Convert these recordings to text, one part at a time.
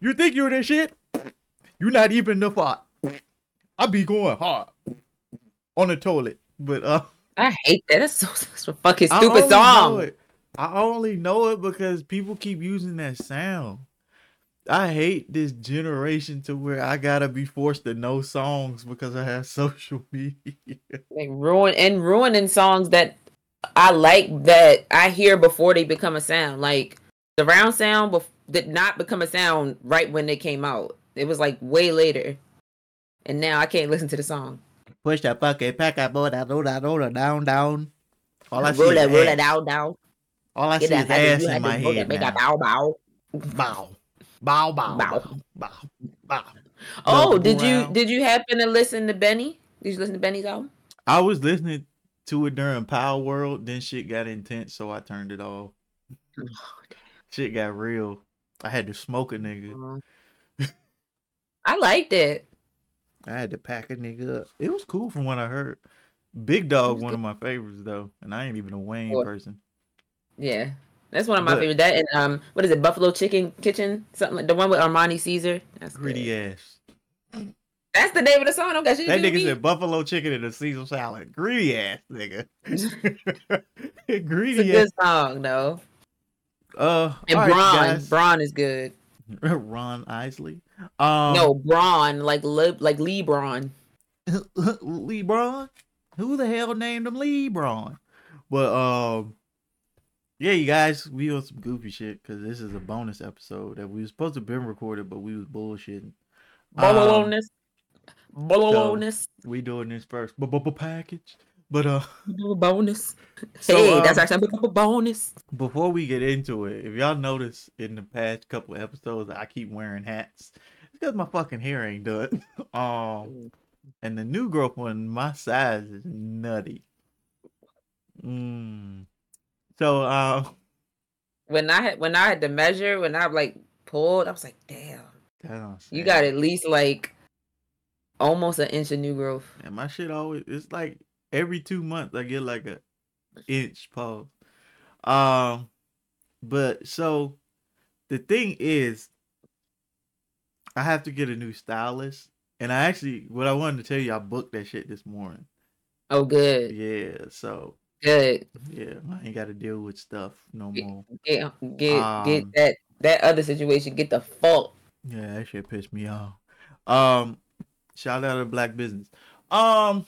You think you're the shit? You're not even the fuck. I be going hard on the toilet, but uh, I hate that. It's so, so fucking stupid song. I only know it because people keep using that sound. I hate this generation to where I gotta be forced to know songs because I have social media. Like ruin and ruining songs that I like that I hear before they become a sound. Like the round sound did not become a sound right when they came out. It was like way later, and now I can't listen to the song. Push that fucking pack up, boy, that, that, that, down, down. All I see roll is that, roll that down, down. All I Get see is that happy, ass you in my head that, make now. a bow bow. Bow, bow, bow, Bow. bow, bow, bow. Oh, Double did you did you happen to listen to Benny? Did you listen to Benny's album? I was listening to it during Palworld, then shit got intense, so I turned it off. Oh, shit got real. I had to smoke a nigga. I liked it. I had to pack a nigga up. It was cool from what I heard. Big Dog, one of my favorites though, and I ain't even a Wayne What? person. Yeah, that's one of my But- favorite. That and um, what is it? Buffalo Chicken Kitchen, something like the one with Armani Caesar. That's Greedy good. ass. That's the name of the song. Don't got shit That nigga me. said buffalo chicken and a Caesar salad. Greedy ass nigga. Greedy It's a ass. good song though. Uh, And right, Bron. Bron is good. Ron Isley. Um, no, Bron, like Le, like LeBron. LeBron. Who the hell named him LeBron? But um, yeah, you guys, we on some goofy shit because this is a bonus episode that we was supposed to have been recorded, but we was bullshitting. Um, Bonus. Bonus. we doing this first, package. But uh, Bonus. So, hey, that's um, our sample bonus. before we get into it, if y'all notice in the past couple episodes, I keep wearing hats. It's because my fucking hair ain't done. um, and the new growth one, my size is nutty. Mm. So, uh, When I had when I had to measure, when I like pulled, I was like, damn, damn, you got at least like almost an inch of new growth. And my shit always it's like every two months I get like a inch pause. Um but so the thing is I have to get a new stylist. And I actually what I wanted to tell you, I booked that shit this morning. Oh, good, Yeah, so good. yeah, I ain't gotta deal with stuff no more. Get get Um, get that that other situation. Get the fuck. Yeah, that shit pissed me off. Um, shout out to Black Business. Um,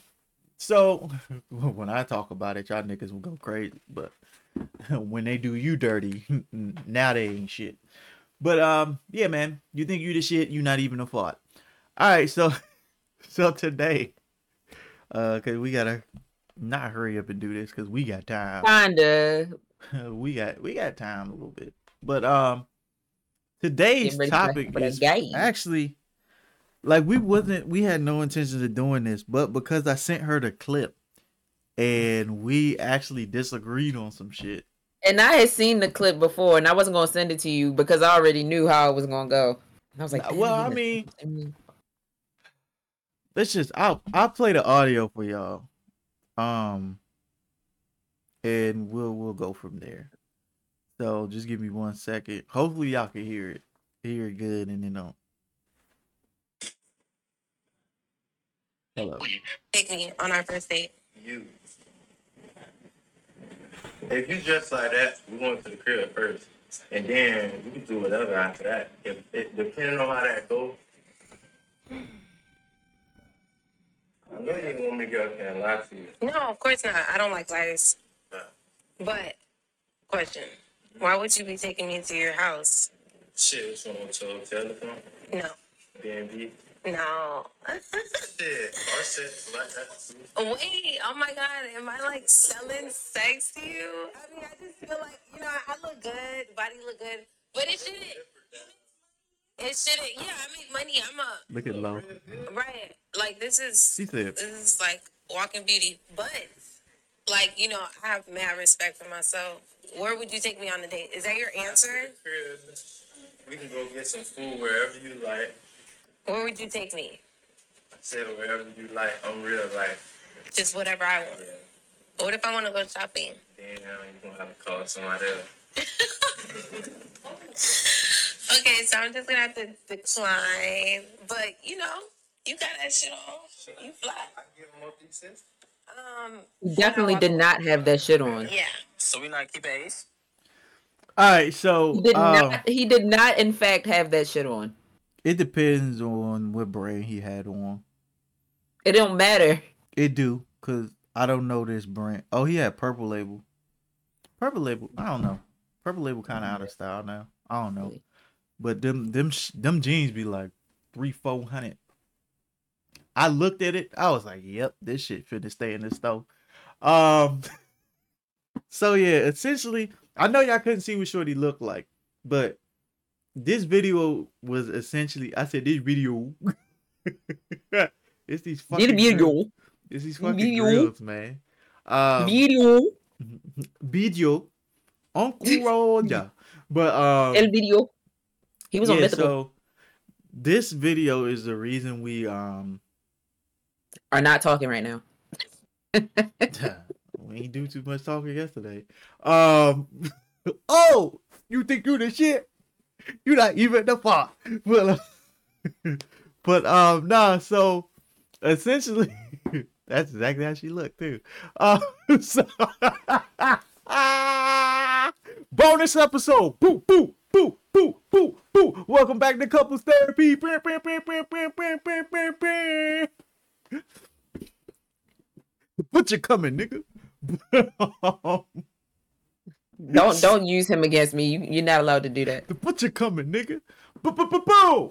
so when I talk about it, y'all niggas will go crazy. But when they do you dirty, now they ain't shit. But um, yeah, man, you think you the shit? You not even a fart. All right, so so today, uh, cause we gotta not hurry up and do this, cause we got time. Kinda. we got we got time a little bit. But um, today's Get ready for that- topic is actually like we wasn't we had no intentions of doing this, but because I sent her the clip and we actually disagreed on some shit. And I had seen the clip before, and I wasn't gonna send it to you because I already knew how it was gonna go. And I was like, well, I mean, sent it to me." let's just I'll I'll play the audio for y'all. Um and we'll we'll go from there. So just give me one second. Hopefully y'all can hear it. Hear it good and then um Hello. Take me on our first date. You. If you dress like that, we going to the crib first, and then we can do whatever after that. If it, depending on how that goes. I know you want me to go up there and lie to you. No, of course not. I don't like liars. Nah. But, question. Why would you be taking me to your house? Shit, what's wrong with your telephone? No. B&B? No. Shit, our shit's like that. Wait, oh my god, am I like selling sex to you? I mean, I just feel like, you know, I look good, body look good, but it shouldn't. It shouldn't. Yeah, I make money. I'm a Look at low. right. Like this is She said this is like walking beauty, but like you know, I have mad respect for myself. Where would you take me on a date? Is that your answer? We can go get some food wherever you like. Where would you take me? I said wherever you like. I'm real life. Just whatever I want. Yeah. What if I want to go shopping? Then now you gonna have to call somebody else. Okay, so I'm just gonna have to decline. But you know, you got that shit on. You fly. I give him up these cents. Um. He definitely did not have that shit on. Yeah. So we not keep ace. All right, so He did um, not. He did not, in fact, have that shit on. It depends on what brand he had on. It don't matter. It do, cause I don't know this brand. Oh, he had purple label. Purple label. I don't know. Purple label kind of out of style now. I don't know. But them them them jeans be like three four hundred. I looked at it. I was like, "Yep, this shit finna stay in the store." Um. So yeah, essentially, I know y'all couldn't see what Shorty looked like, but this video was essentially. I said this video. it's these fucking. Did grills. video. It's these fucking Video. grills, man. Um, Video. video. Uncle Roja. But um, El video. He was on yeah, Mythical. so this video is the reason we um Are not talking right now. we ain't do too much talking yesterday. Um oh, you think you the shit? You're not even the far. But, uh, but um, nah. So essentially, that's exactly how she looked too. Uh, so bonus episode. Boo, boo, boo, boo, boo, boo. Welcome back to Couples Therapy. The butcher coming, nigga. Um, don't don't use him against me. You, you're not allowed to do that. The butcher coming, nigga. Boo, boo, boo, boo.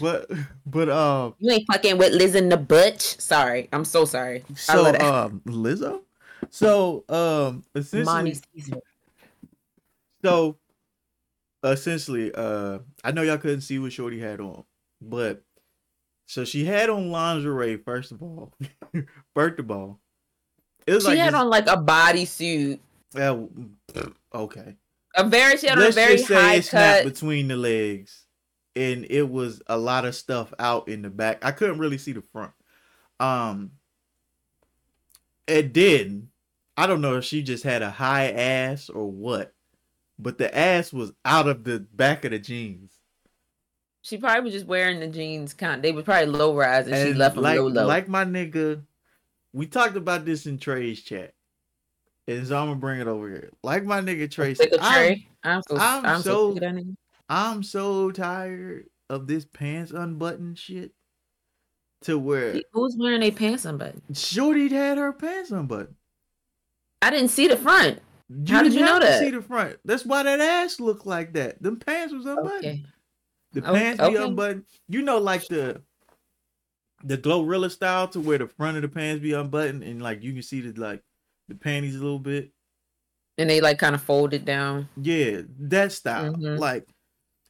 But, but, um, You ain't fucking with Liz and the Butch. Sorry. I'm so sorry. So, um, Lizzo. So, um, essentially, so, essentially, uh, I know y'all couldn't see what Shorty had on, but so she had on lingerie. First of all, first of all, it was She like had this- on like a bodysuit. Yeah, okay. A very she had Let's a very just say high cut. between the legs, and it was a lot of stuff out in the back. I couldn't really see the front. Um, it didn't. I don't know if she just had a high ass or what, but the ass was out of the back of the jeans. She probably was just wearing the jeans. Kind they were probably low rise, and, she left them like, low low. like my nigga, we talked about this in Trey's chat, and so I'm gonna bring it over here. Like my nigga Trey, said, Pickle I'm- I'm so I'm I'm, so, so- sick of that nigga. I'm so tired of this pants unbuttoned shit. To where Who's wearing a pants unbuttoned? Shorty had her pants unbuttoned. I didn't see the front. You How did didn't you know that? See the front. That's why that ass looked like that. Them pants was unbuttoned. Okay. The O- pants be okay. unbuttoned. You know, like the the Glorilla style, to where the front of the pants be unbuttoned and like you can see the like the panties a little bit. And they like kind of folded down. Yeah, that style. Mhm. Like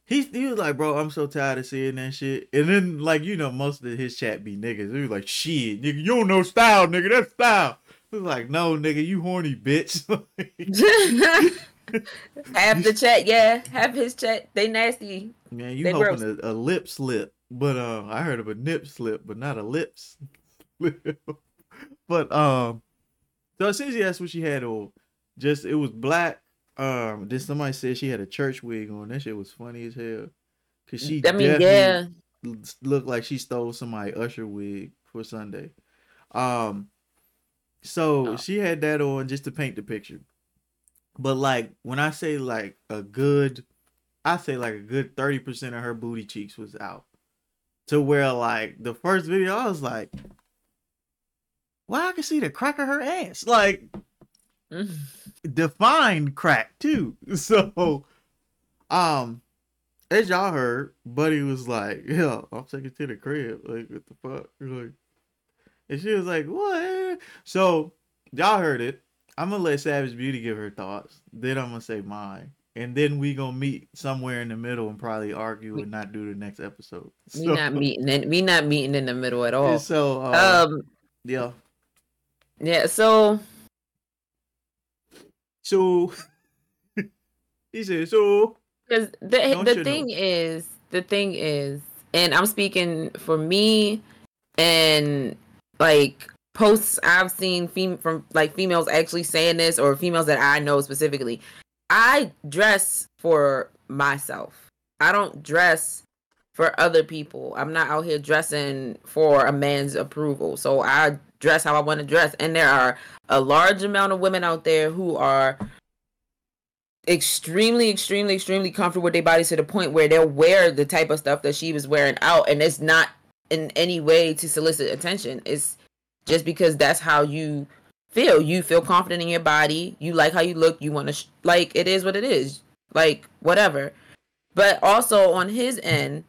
he he was like, bro, I'm so tired of seeing that shit. And then like you know, most of his chat be niggas. He was like, shit, nigga, you don't know style, nigga. That's style. He was like, no, nigga, you horny bitch. half the chat, yeah. Half his chat, they nasty. Man, you They hoping a, a lip slip, but uh, I heard of a nip slip, but not a lips slip. but um, so essentially that's what she had on. Just it was black. Um, then somebody said she had a church wig on. That shit was funny as hell. Cause she I mean, yeah. definitely looked like she stole somebody Usher wig for Sunday. Um, so Oh. she had that on just to paint the picture. But like when I say like a good, I say like a good thirty percent of her booty cheeks was out. To where like the first video, I was like, "Well, I can see the crack of her ass, like defined crack too." So, um, as y'all heard, Buddy was like, "Yeah, I'm taking to the crib. Like, what the fuck?" Like, and she was like, "What?" So y'all heard it. I'm gonna let Savage Beauty give her thoughts. Then I'm gonna say mine, and then we gonna meet somewhere in the middle and probably argue and not do the next episode. We not meeting in we not meeting in the middle at all. So, uh, Um yeah. Yeah, so So he said, "So Because the the thing know? is, the thing is, and I'm speaking for me, and like posts I've seen fem- from like females actually saying this, or females that I know specifically. I dress for myself. I don't dress for other people. I'm not out here dressing for a man's approval. So I dress how I want to dress. And there are a large amount of women out there who are extremely, extremely, extremely comfortable with their bodies to the point where they'll wear the type of stuff that she was wearing out, and it's not in any way to solicit attention. It's just because that's how you feel. You feel confident in your body. You like how you look. You want to sh- like it is what it is. Like whatever. But also on his end,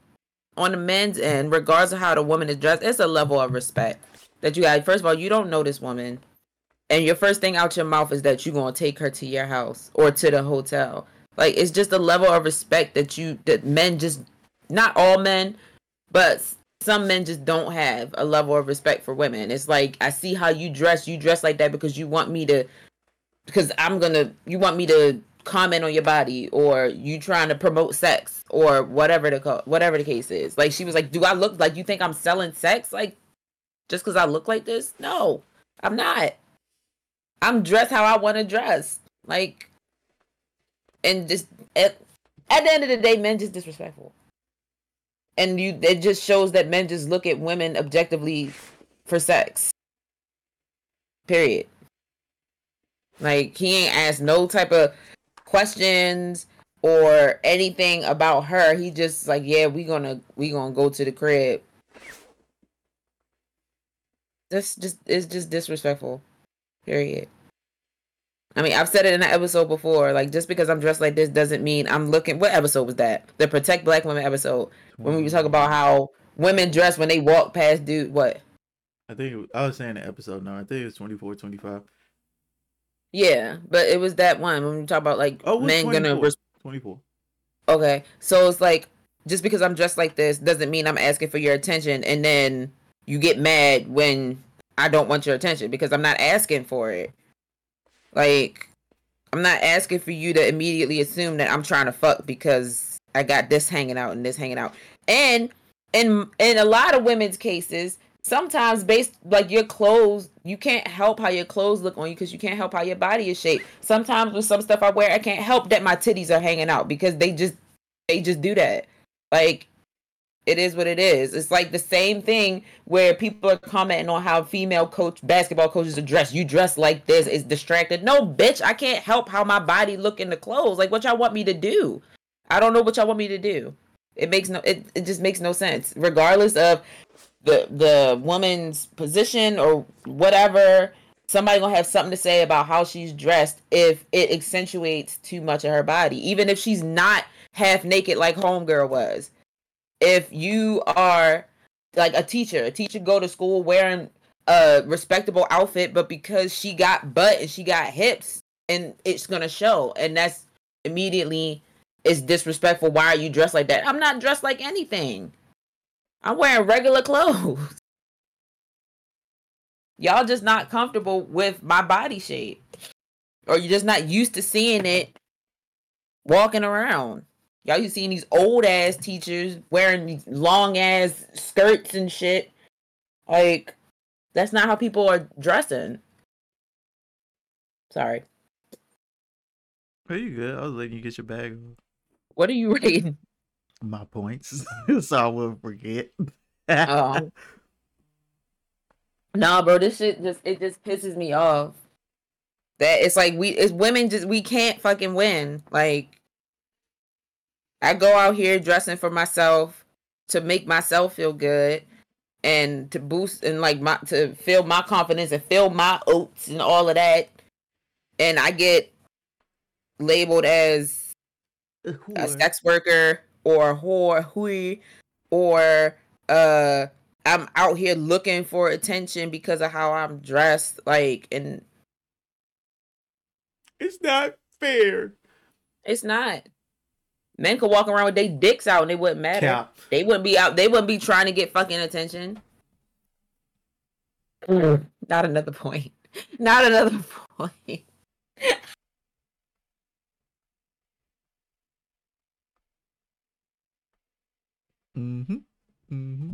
on the men's end, regardless of how the woman is dressed, it's a level of respect that you got. First of all, you don't know this woman and your first thing out your mouth is that you're gonna take her to your house or to the hotel. Like it's just a level of respect that you that men just not all men, but some men just don't have a level of respect for women. It's like I see how you dress, you dress like that because you want me to because I'm gonna you want me to comment on your body or you trying to promote sex or whatever the co- whatever the case is. Like she was like, "Do I look like you think I'm selling sex like just cuz I look like this?" No. I'm not. I'm dressed how I want to dress. Like, and just at, at the end of the day, men just disrespectful. And you, it just shows that men just look at women objectively for sex. Period. Like he ain't asked no type of questions or anything about her. He just like, yeah, we gonna we gonna go to the crib. This just it's just disrespectful. Period. I mean, I've said it in an episode before. Like, just because I'm dressed like this doesn't mean I'm looking. What episode was that? The Protect Black Women episode when we talk about how women dress when they walk past dude. What? I think it, I was saying the episode now. I think it was 24, 25. Yeah, but it was that one when we talk about like Oh, men 24. gonna. Res- 24. okay, so it's like just because I'm dressed like this doesn't mean I'm asking for your attention, and then you get mad when I don't want your attention because I'm not asking for it. Like, I'm not asking for you to immediately assume that I'm trying to fuck because I got this hanging out and this hanging out. And in in a lot of women's cases, sometimes based like your clothes, you can't help how your clothes look on you because you can't help how your body is shaped. Sometimes with some stuff I wear, I can't help that my titties are hanging out because they just they just do that. Like it is what it is. It's like the same thing where people are commenting on how female coach basketball coaches are dressed. You dress like this is distracted. No, bitch, I can't help how my body look in the clothes. Like what y'all want me to do? I don't know what y'all want me to do. It makes no it, it just makes no sense. Regardless of the the woman's position or whatever, somebody gonna have something to say about how she's dressed if it accentuates too much of her body. Even if she's not half naked like homegirl was if you are like a teacher, a teacher go to school wearing a respectable outfit, but because she got butt and she got hips, and it's gonna show, and that's immediately is disrespectful. Why are you dressed like that? I'm not dressed like anything. I'm wearing regular clothes. Y'all just not comfortable with my body shape, or you're just not used to seeing it walking around. Y'all you seeing these old ass teachers wearing these long ass skirts and shit. Like that's not how people are dressing. Sorry. Are you good? I was letting you get your bag. What are you reading? My points. so I won't forget. Oh. nah, bro, this shit just it just pisses me off. That it's like we it's women just we can't fucking win. Like I go out here dressing for myself to make myself feel good and to boost and like my to feel my confidence and feel my oats and all of that. And I get labeled as a sex worker or a whore, hui, or uh I'm out here looking for attention because of how I'm dressed, like, and It's not fair. it's not. Men could walk around with their dicks out and they wouldn't matter. Cap. They wouldn't be out. They wouldn't be trying to get fucking attention. Not another point. Not another point. Mm-hmm. Mm-hmm.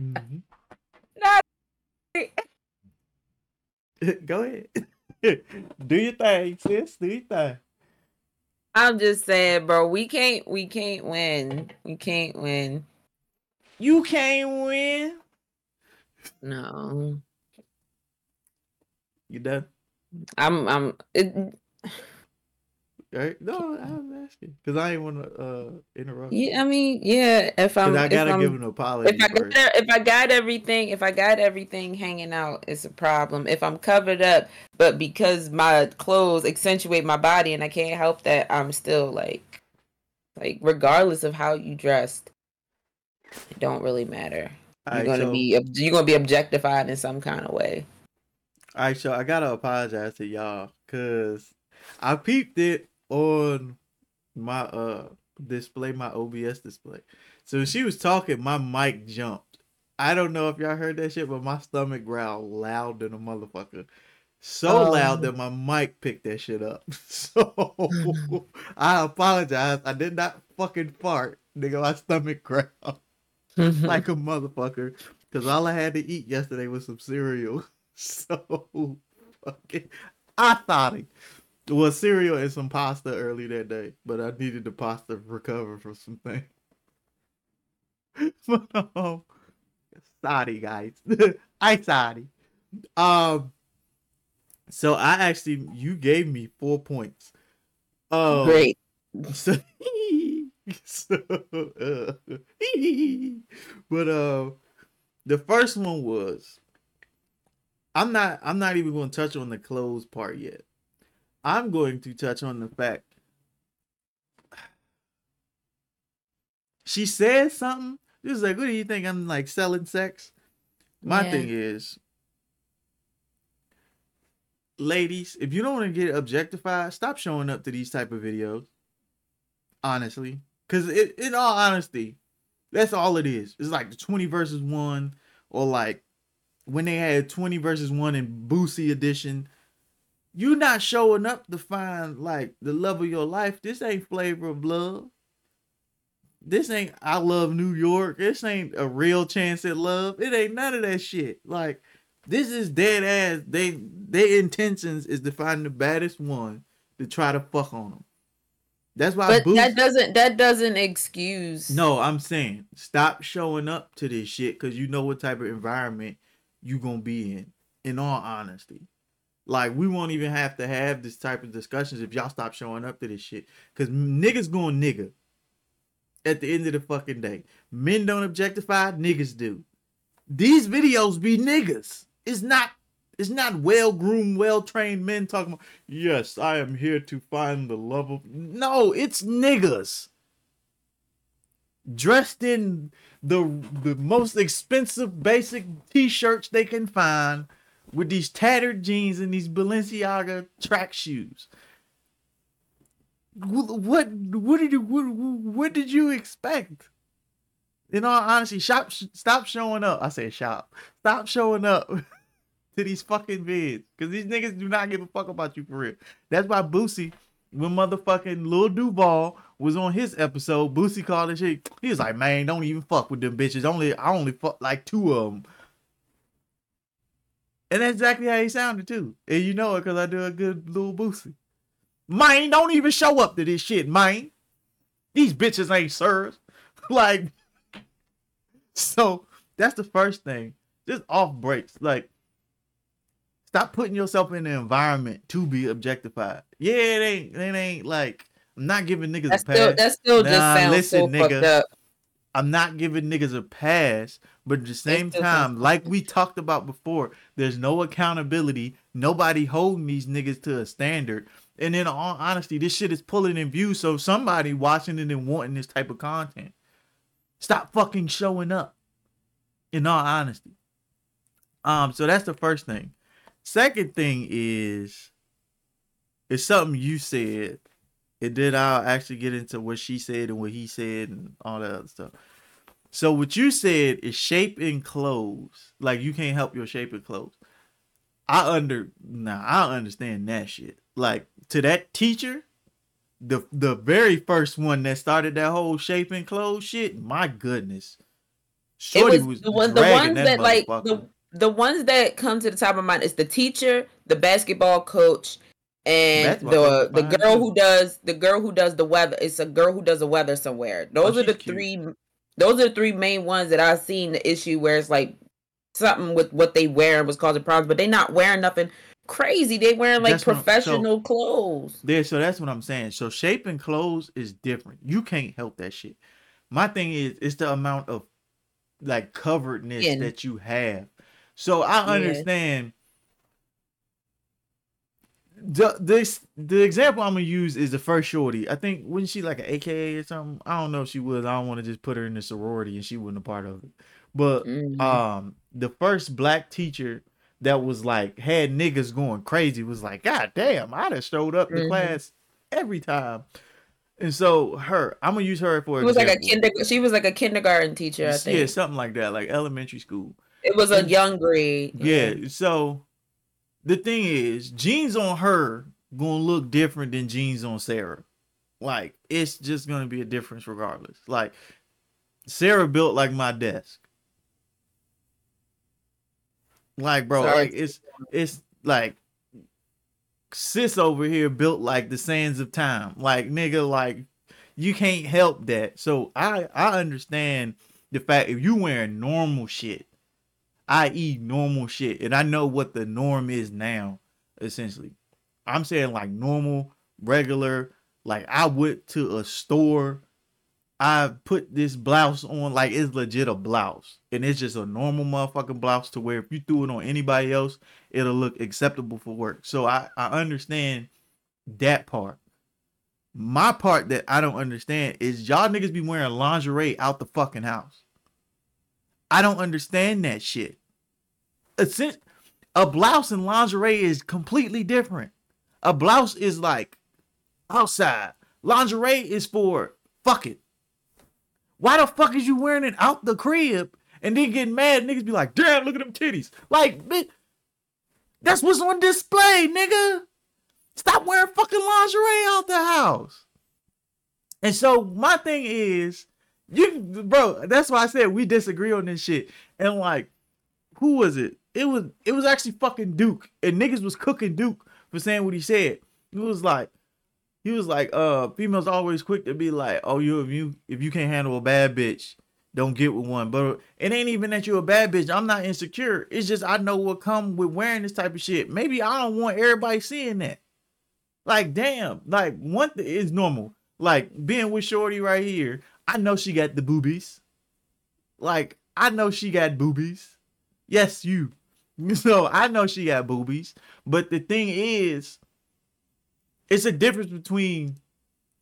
mm-hmm. Not. Go ahead. Do your thing, sis. Do your thing. I'm just saying, bro. We can't. We can't win. We can't win. You can't win. No, You done? I'm. I'm. It, Right? No, I was asking because I ain't want to uh interrupt. yeah, I mean, yeah. If I'm, I gotta if, I'm, give an apology if I got if I got everything, if I got everything hanging out, it's a problem. If I'm covered up, but because my clothes accentuate my body and I can't help that, I'm still like, like regardless of how you dressed, it don't really matter. You're Alright, gonna so- be you're gonna be objectified in some kind of way. All right, so I gotta apologize to y'all because I peeped it on my uh display, my OBS display. So when she was talking, my mic jumped. I don't know if y'all heard that shit, but my stomach growled loud than a motherfucker. So Oh. loud that my mic picked that shit up. So I apologize. I did not fucking fart. Nigga, my stomach growled like a motherfucker. Cause all I had to eat yesterday was some cereal. So fucking I thought it was cereal and some pasta early that day, but I needed the pasta to recover from some things. but um sorry guys. I sorry. Um so I actually you gave me four points. Um Great. so, so uh, but uh the first one was I'm not I'm not even going to touch on the clothes part yet. I'm going to touch on the fact she said something. She was like, "What do you think? I'm like selling sex." My Yeah. thing is, ladies, if you don't want to get objectified, stop showing up to these type of videos. Honestly, because in all honesty, that's all it is. It's like the 20 versus one, or like when they had 20 versus one in Boosie edition. You not showing up to find like the love of your life. This ain't flavor of love. This ain't I love New York. This ain't a real chance at love. It ain't none of that shit. Like this is dead ass. They their intentions is to find the baddest one to try to fuck on them. That's why But Boosie. that doesn't that doesn't excuse. No, I'm saying stop showing up to this shit because you know what type of environment you gonna be in. In all honesty, like we won't even have to have this type of discussions if y'all stop showing up to this shit. Because niggas going nigga. At the end of the fucking day, men don't objectify, niggas do. These videos be niggas. It's not. It's not well groomed, well trained men talking about. Yes, I am here to find the love of. No, it's niggas dressed in the the most expensive basic t-shirts they can find with these tattered jeans and these Balenciaga track shoes. What what did you what, what did you expect? In all honesty, shop stop showing up. I say shop. Stop showing up to these fucking vids because these niggas do not give a fuck about you for real. That's why Boosie, when motherfucking Lil Duval was on his episode, Boosie called and shit. He was like, "Man, don't even fuck with them bitches. Only I only fuck like two of them." And that's exactly how he sounded too. And you know it because I do a good little Boosie. Mine, don't even show up to this shit, mine. These bitches ain't sirs. like, so that's the first thing. Just off breaks. Like, stop putting yourself in the environment to be objectified. Yeah, it ain't. It ain't like I'm not giving niggas That a pass. still that still just Nah, sounds listen, so nigga. fucked up. I'm not giving niggas a pass, but at the same time, like we talked about before, there's no accountability. Nobody holding these niggas to a standard. And in all honesty, this shit is pulling in views. So somebody watching it and wanting this type of content. Stop fucking showing up. In all honesty. Um, so that's the first thing. Second thing is it's something you said. And then I'll actually get into what she said and what he said and all that other stuff. So what you said is shape and clothes. Like you can't help your shape and clothes. I under nah, I understand that shit. Like to that teacher, the the very first one that started that whole shape and clothes shit, my goodness. It Shorty was, the, one, the ones that, like motherfucker. the the ones that come to the top of mind is the teacher, the basketball coach, and the the girl who does the girl who does the weather. It's a girl who does the weather somewhere. Oh, those Oh, are the cute. three. Those are the three main ones that I've seen the issue where it's like something with what they wear was causing problems, but they not wearing nothing crazy. They wearing like That's I'm- so- professional clothes. There, so that's what I'm saying. So shaping clothes is different. You can't help that shit. My thing is, it's the amount of like coveredness that you have. So I Yeah. The this the example I'm gonna use is the first shorty. I think wasn't she like an AKA or something? I don't know if she was. I don't want to just put her in the sorority and she wasn't a part of it. But Mhm. um the first black teacher that was like had niggas going crazy was like, God damn, I'd have showed up to Mhm. class every time. And so her, I'm gonna use her for She was like a kinder. She was like a kindergarten teacher. I Yeah, think something like that, like elementary school. it was a young grade. Yeah. So the thing is, jeans on her gonna look different than jeans on Sarah. Like it's just gonna be a difference regardless. Like Sarah built like my desk. Like bro, Sorry. like it's it's like sis over here built like the sands of time. Like nigga, like you can't help that. So I I understand the fact if you wearing normal shit, i.e. normal shit, and I know what the norm is now, essentially. I'm saying like normal, regular, like I went to a store, I put this blouse on, like it's legit a blouse. And it's just a normal motherfucking blouse to where if you threw it on anybody else, it'll look acceptable for work. So I, I understand that part. My part that I don't understand is y'all niggas be wearing lingerie out the fucking house. I don't understand that shit. A, a blouse and lingerie is completely different. A blouse is like outside. Lingerie is for fuck it. Why the fuck is you wearing it out the crib and then getting mad? Niggas be like, damn, look at them titties. Like, bitch, that's what's on display, nigga. Stop wearing fucking lingerie out the house. And so my thing is, you bro, that's why I said we disagree on this shit. And like, who was it? It was it was actually fucking Duke. And niggas was cooking Duke for saying what he said. It was like, he was like, uh, females always quick to be like, oh, you if you if you can't handle a bad bitch, don't get with one. But it ain't even that you're a bad bitch. I'm not insecure. It's just I know what come with wearing this type of shit. Maybe I don't want everybody seeing that. Like, damn, like one thing is normal. Like being with Shorty right here, I know she got the boobies. Like, I know she got boobies. Yes, you. So I know she got boobies. But the thing is, it's a difference between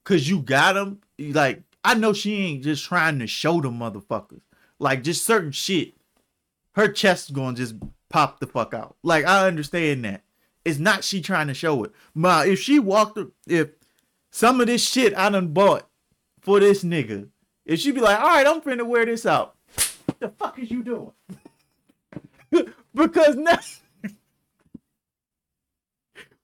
cause you got them. Like, I know she ain't just trying to show them motherfuckers. Like just certain shit. Her chest's gonna just pop the fuck out. Like I understand that. It's not she trying to show it. Ma, if she walked if some of this shit I done bought for this nigga, if she'd be like, all right, I'm finna wear this out. What the fuck is you doing? because now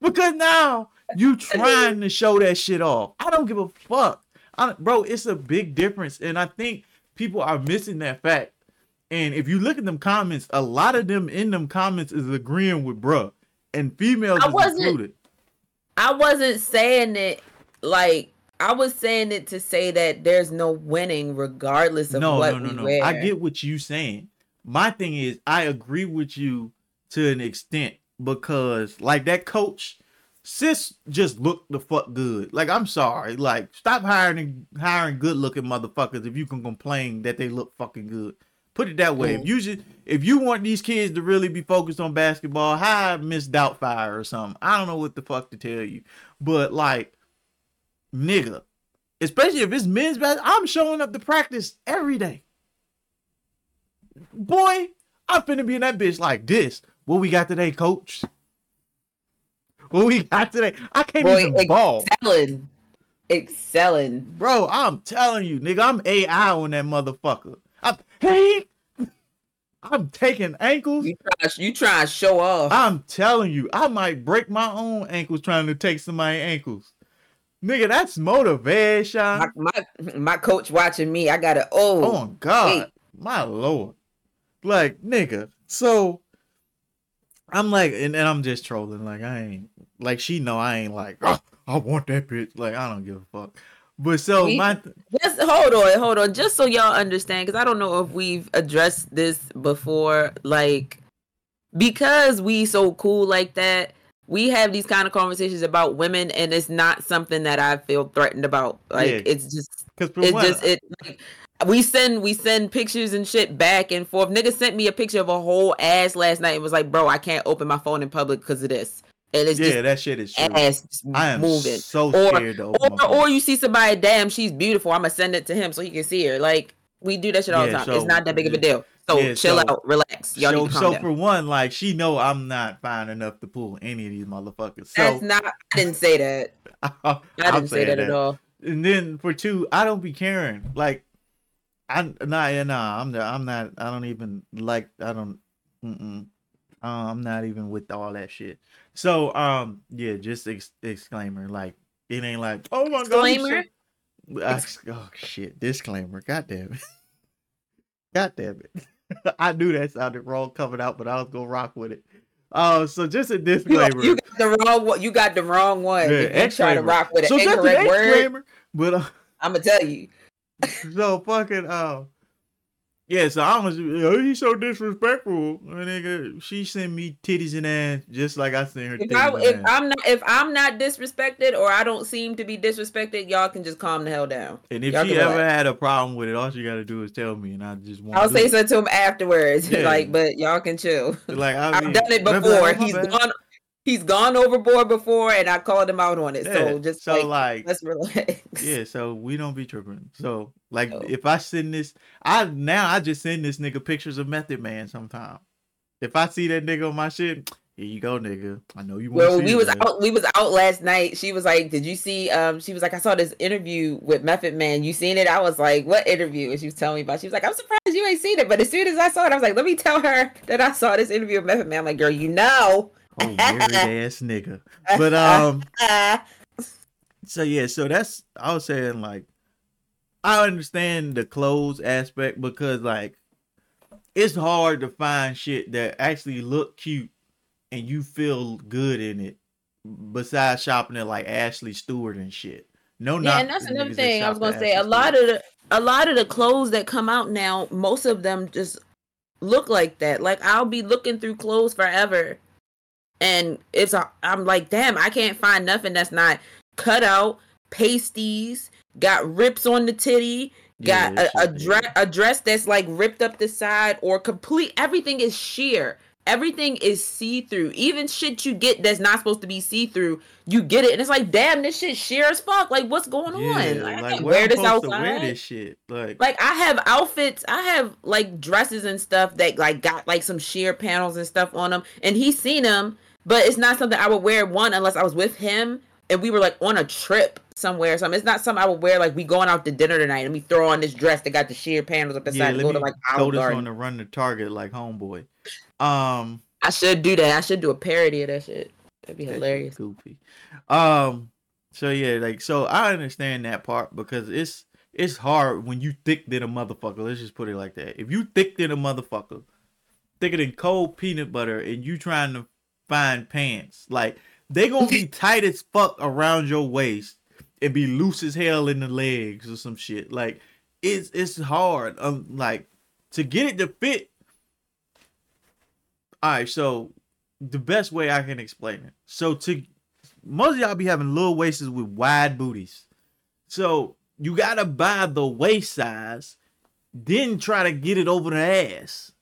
because now you trying to show that shit off. I don't give a fuck. I, bro, it's a big difference. And I think people are missing that fact. And if you look at them comments, a lot of them in them comments is agreeing with bruh. And females I wasn't- included. I wasn't saying it like I was saying it to say that there's no winning regardless of No, what no, no, we no. wear. I get what you saying. My thing is, I agree with you to an extent because, like that coach, sis just looked the fuck good. Like I'm sorry, like stop hiring hiring good looking motherfuckers if you can complain that they look fucking good. Put it that way. If you just if you want these kids to really be focused on basketball, hire Miss Doubtfire or something. I don't know what the fuck to tell you, but like, nigga, especially if it's men's basketball, I'm showing up to practice every day. Boy, I'm finna be in that bitch like this. What we got today, coach? What we got today? I can't Boy, even ball. excelling, excelling. Bro, I'm telling you, nigga, I'm AI on that motherfucker. I'm hey, I'm taking ankles. You try, you try to show off. I'm telling you, I might break my own ankles trying to take somebody's ankles. Nigga, that's motivation. my, my my coach watching me. I gotta. Oh, Oh god, wait. my lord. Like, nigga. So I'm like, and, and I'm just trolling. Like I ain't like she know I ain't like. "Oh, I want that bitch. Like I don't give a fuck. But so We- my Just hold on, hold on. Just so y'all understand, because I don't know if we've addressed this before. Like, because we so cool like that, we have these kind of conversations about women, and it's not something that I feel threatened about. Like, Yeah. it's just, it's one, just, it. Like, we send we send pictures and shit back and forth. Nigga sent me a picture of a whole ass last night and was like, "Bro, I can't open my phone in public because of this." And it's yeah, just that shit is true. ass I am moving. so Or- scared to open Or, or you see somebody, damn, she's beautiful. I'm gonna send it to him so he can see her. Like we do that shit all the time. so- it's not that big of a deal. So yeah, chill so- out, relax. Y'all so, need to calm so down. for one, like she know I'm not fine enough to pull any of these motherfuckers. That's not. I didn't say that. I I didn't say that, at all. And then for two, I don't be caring. Like I nah yeah nah I'm not, I'm not I don't even like I don't mm-mm. Uh, I'm not even with all that shit. So um yeah, just ex- exclaimer like it ain't like oh my Disclaimer? I, oh shit, disclaimer. God damn it. God damn it. I knew that sounded wrong coming out, but I was gonna rock with it. Uh, so just a disclaimer. you got the wrong one. You got the wrong one. Yeah, you try to rock with an so incorrect word, but uh, I'm gonna tell you. so fucking uh yeah so i was oh, he's so disrespectful nigga she sent me titties and ass just like i sent her If, titties I, and if. I'm not if I'm not disrespected or I don't seem to be disrespected, y'all can just calm the hell down. and if y'all she ever had a problem with it all she gotta do is tell me and i just want I'll say something to him afterwards. Yeah. like, but y'all can chill. like I I've mean, done it before. oh, my He's bad. gone. He's gone overboard before, and I called him out on it. Yeah, So just so like, like let's relax. yeah so we don't be tripping so like Oh. if i send this i now i just send this nigga pictures of method man sometime if i see that nigga on my shit here you go nigga i know you want Well, see we was that. out. We was out last night. She was like, "Did you see?" Um, she was like, "I saw this interview with Method Man. You seen it?" I was like, "What interview?" And she was telling me about. She was like, "I'm surprised you ain't seen it." But as soon as I saw it, I was like, "Let me tell her that I saw this interview with Method Man." I'm like, "Girl, you know." Oh married ass nigga but um. So yeah, so that's I was saying like I understand the clothes aspect because like it's hard to find shit that actually look cute and you feel good in it besides shopping at like Ashley Stewart and shit. No, not yeah, and that's another thing I was gonna say. A lot of of the a lot of the clothes that come out now, most of them just look like that. Like I'll be looking through clothes forever, and it's a, I'm like, damn, I can't find nothing that's not cut out, pasties, got rips on the titty, got Yeah, a, a dress a dress that's like ripped up the side or complete. Everything is sheer. Everything is see through. Even shit you get that's not supposed to be see through, you get it, and it's like, damn, this shit sheer as fuck. Like, what's going on? yeah, Like, I like where wear I'm this outside. to wear this shit. Like, Like I have outfits, I have like dresses and stuff that like got like some sheer panels and stuff on them, and he's seen them, but it's not something I would wear one unless I was with him and we were like on a trip somewhere. or something. It's not something I would wear like we going out to dinner tonight and we throw on this dress that got the sheer panels up the yeah, side and go to like Olive Garden. on the run to Target like homeboy. Um I should do that. I should do a parody of that shit. That'd be hilarious. Goofy. Um. So yeah, like so I understand that part because it's it's hard when you thick than a motherfucker. Let's just put it like that. If you thick than a motherfucker, thicker than cold peanut butter, and you trying to find pants, like they gonna be tight as fuck around your waist and be loose as hell in the legs or some shit. Like it's it's hard. Um, like to get it to fit. All right, so the best way I can explain it. So to most of y'all be having little waists with wide booties. So you gotta buy the waist size, then try to get it over the ass.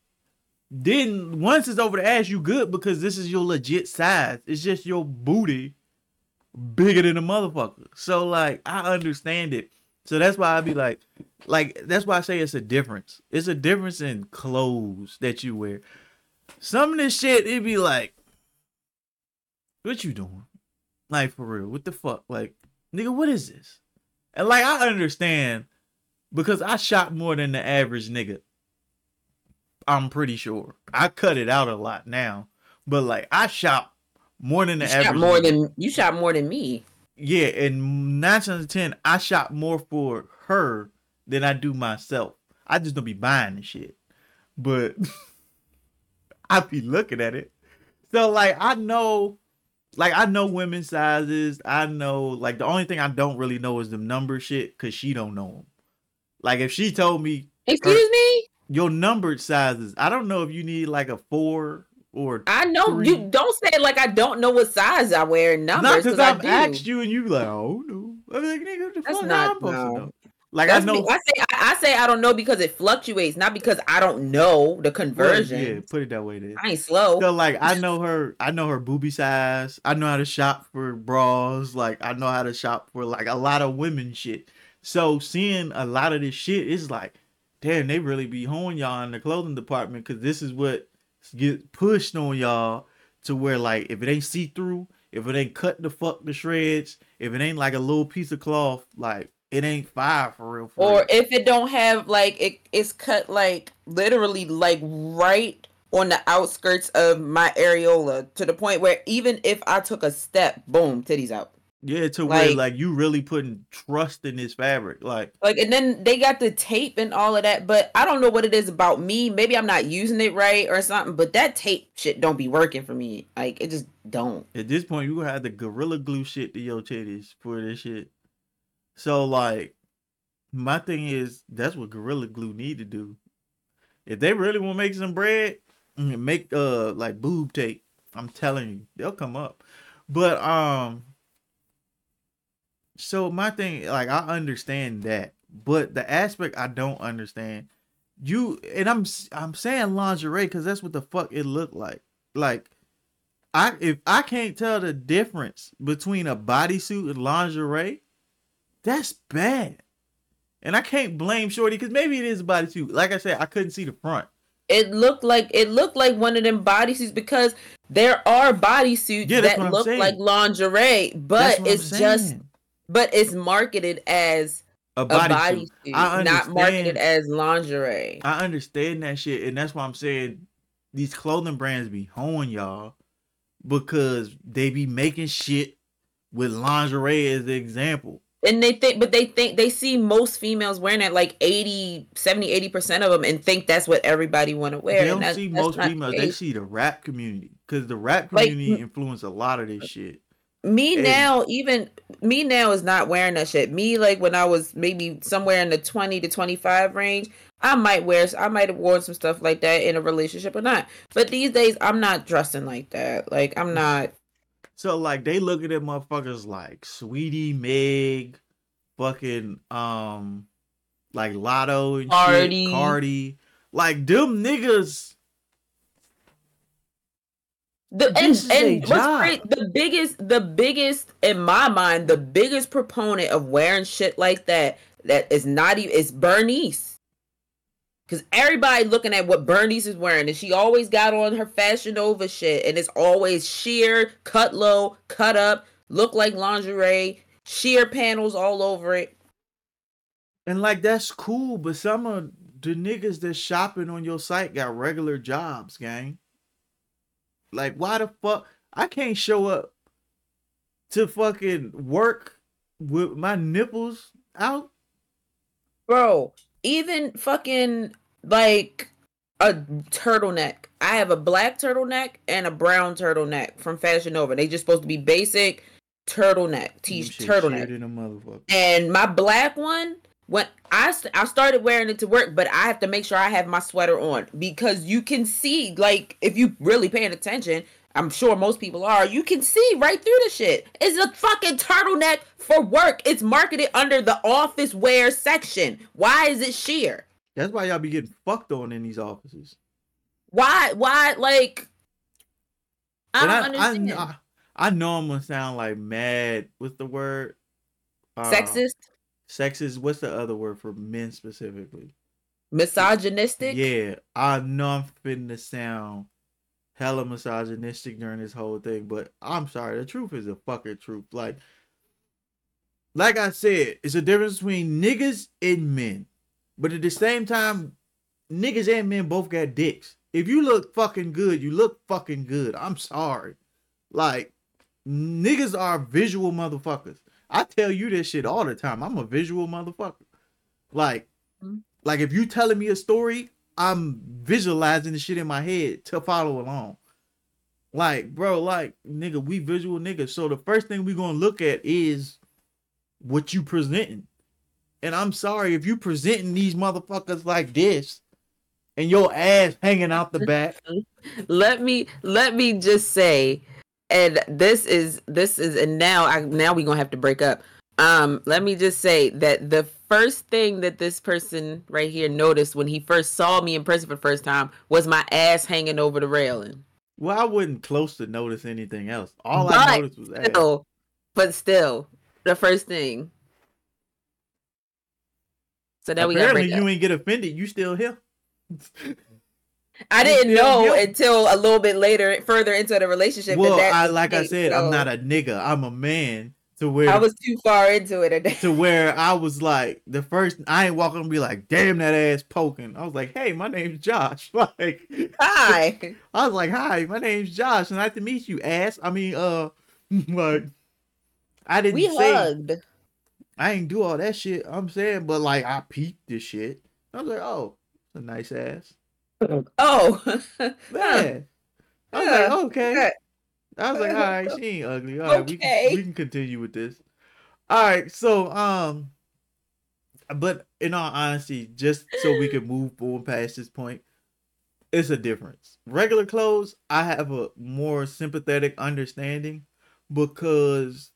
Then once it's over the ass, you good because this is your legit size. It's just your booty bigger than a motherfucker. So like I understand it. So that's why I be like, like that's why I say it's a difference. It's a difference in clothes that you wear. Some of this shit, it be like, what you doing? Like for real, what the fuck? Like, nigga, what is this? And like I understand because I shop more than the average nigga. I'm pretty sure. I cut it out a lot now. But like I shop more than the You average. shot more than you shot more than me. Yeah, and nine times out of ten, I shop more for her than I do myself. I just don't be buying the shit. But I be looking at it. so like I know, like I know women's sizes. I know like the only thing I don't really know is the number shit because she don't know them. Like if she told me Excuse me? Your numbered sizes, I don't know if you need like a four or I know you don't say like I don't know what size I wear in numbers because because I I've asked you and you like oh no. I'm like nigga, the That's fuck not- no. to know? Like That's I know. me. I say I, I say I don't know because it fluctuates, not because I don't know the Well, conversion. Yeah, put it that way. Then. I ain't slow. So like I know her I know her booby size. I know how to shop for bras. Like I know how to shop for like a lot of women shit. So seeing a lot of this shit is like, damn, they really be honing y'all in the clothing department because this is what get pushed on y'all to where like if it ain't see through, if it ain't cut the fuck the shreds, if it ain't like a little piece of cloth, like it ain't fire for real. For or real. if it don't have like it, it's cut like literally like right on the outskirts of my areola to the point where even if I took a step, boom, titties out. Yeah, to where like- like you really putting trust in this fabric, like. Like and then they got the tape and all of that, but I don't know what it is about me. Maybe I'm not using it right or something, but that tape shit don't be working for me. Like it just don't. At this point, you have to gorilla glue shit to your titties for this shit. So like, my thing is that's what gorilla glue need to do. If they really want to make some bread, mm, make uh like boob tape. I'm telling you, they'll come up. But um, so my thing, like, I understand that, but the aspect I don't understand, you and I'm I'm saying lingerie because that's what the fuck it looked like. Like, I if I can't tell the difference between a bodysuit and lingerie, that's bad. And I can't blame Shorty because maybe it is a bodysuit. Like I said, I couldn't see the front. It looked like it looked like one of them bodysuits because there are bodysuits Yeah, that look like lingerie, but it's just. But it's marketed as a a bodysuit. bodysuit, I not marketed as lingerie. I understand that shit, and that's why I'm saying these clothing brands be hoeing y'all because they be making shit with lingerie as the example. and they think but they think they see most females wearing it like 80 70 80 percent of them and think that's what everybody want to wear they don't that's, see that's most not the females. They see the rap community because the rap Like, community influence a lot of this shit. Me now even me now is not wearing that shit me like when i was maybe somewhere in the 20 to 25 range i might wear i might have worn some stuff like that in a relationship or not but these days i'm not dressing like that like i'm not So like they look at them motherfuckers like Saweetie Meg, fucking um, like Latto and Cardi. shit, Cardi. Like them niggas. The, and This and what's great, the biggest, the biggest in my mind, the biggest proponent of wearing shit like that that is not even is Bernice. Cause everybody looking at what Bernice is wearing, and she always got on her Fashion Nova shit, and it's always sheer, cut low, cut up, look like lingerie, sheer panels all over it. And like that's cool, but some of the niggas that's shopping on your site got regular jobs, gang. Like why the fuck I can't show up to fucking work with my nipples out? bro even fucking like a turtleneck i have a black turtleneck and a brown turtleneck from fashion nova they just supposed to be basic turtleneck t turtleneck shit in a motherfucker. and my black one when I, I started wearing it to work but i have to make sure i have my sweater on because you can see like if you really paying attention i'm sure most people are you can see right through the shit it's a fucking turtleneck for work it's marketed under the office wear section why is it sheer That's why y'all be getting fucked on in these offices. why why like i And don't I, understand I, I know I'm gonna sound like mad. What's the word? Uh, sexist Sexist. What's the other word for men specifically? misogynistic Yeah, I know I'm finna sound hella misogynistic during this whole thing, but I'm sorry. The truth is a fucking truth. Like, like I said, it's a difference between niggas and men, but at the same time, niggas and men both got dicks. If you look fucking good, you look fucking good. I'm sorry. Like, niggas are visual motherfuckers. I tell you this shit all the time. I'm a visual motherfucker. Like, Mhm. like if you telling me a story, I'm visualizing the shit in my head to follow along. Like, bro, like, nigga, we visual niggas. So the first thing we gonna look at is what you presenting. And I'm sorry if you presenting these motherfuckers like this and your ass hanging out the back. let me let me just say and this is this is and now I now we're gonna have to break up. Um, let me just say that the first thing that this person right here noticed when he first saw me in person for the first time was my ass hanging over the railing. Well, I wasn't close to notice anything else. All But I noticed was. Still, but still, the first thing. So now we got up. you ain't get offended. You still here. I didn't know here. until a little bit later, further into the relationship. well, that I like I said, I'm not a nigga. I'm a man. To where I was too far into it. to where I was like the first I ain't walking and be like, damn that ass poking. I was like, hey, my name's Josh. Like Hi. I was like, hi, my name's Josh, nice to meet you, ass. I mean, uh like I didn't We say hugged. I ain't do all that shit. I'm saying, but like I peeped this shit. I was like, oh, a nice ass. Oh. Man. I was like, okay. I was like, all right, she ain't ugly. All right, we, Okay. can, we can continue with this. All right, so um, but in all honesty, just so we can move forward past this point, it's a difference. Regular clothes, I have a more sympathetic understanding because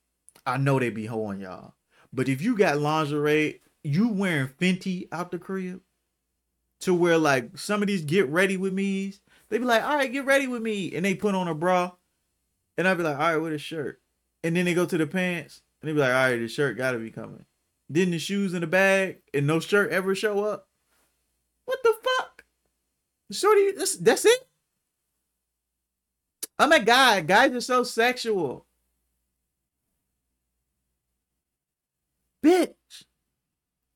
I know they be hoeing y'all. But if you got lingerie, you wearing Fenty out the crib, to where like some of these get ready with me's, they be like, all right, get ready with me, and they put on a bra, and I'd be like, all right, with a shirt, and then they go to the pants, and they be like, all right, the shirt gotta be coming. Then the shoes in the bag, and no shirt ever show up. What the fuck? Shorty, that's, that's it. I'm a guy. Guys are so sexual. Bitch.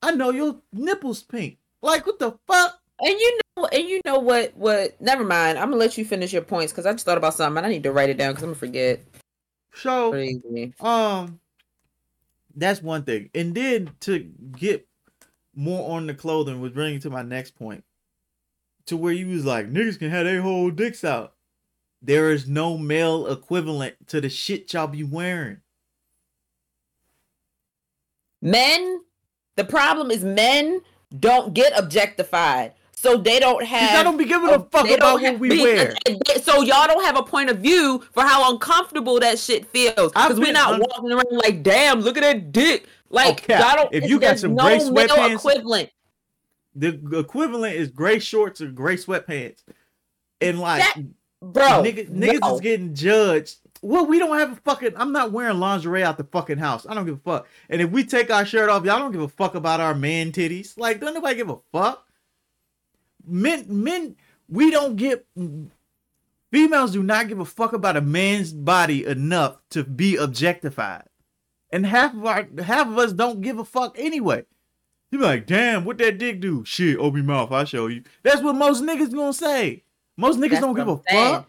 I know your nipples pink. Like what the fuck? And you know, and you know what? What? Never mind. I'm gonna let you finish your points because I just thought about something. and I need to write it down because I'm gonna forget. So Crazy. um that's one thing. And then to get more on the clothing was bringing to my next point. To where you was like, niggas can have their whole dicks out. There is no male equivalent to the shit y'all be wearing. Men. The problem is men don't get objectified, so they don't have. I don't be giving a Oh, fuck about what we be- wear. So y'all don't have a point of view for how uncomfortable that shit feels. Because we're not un- walking around like, damn, look at that dick. Like Okay, y'all don't. if you got some no gray sweatpants- equivalent. The equivalent is gray shorts or gray sweatpants. And like That- Bro, niggas, niggas no. is getting judged. Well, we don't have a fucking. I'm not wearing lingerie out the fucking house. I don't give a fuck. And if we take our shirt off, y'all don't give a fuck about our man titties. Like, don't nobody give a fuck. Men, men, we don't get. Females do not give a fuck about a man's body enough to be objectified, and half of our half of us don't give a fuck anyway. You be like, damn, what that dick do? Shit, open your mouth, I show you. That's what most niggas gonna say. Most niggas That's don't give a fuck.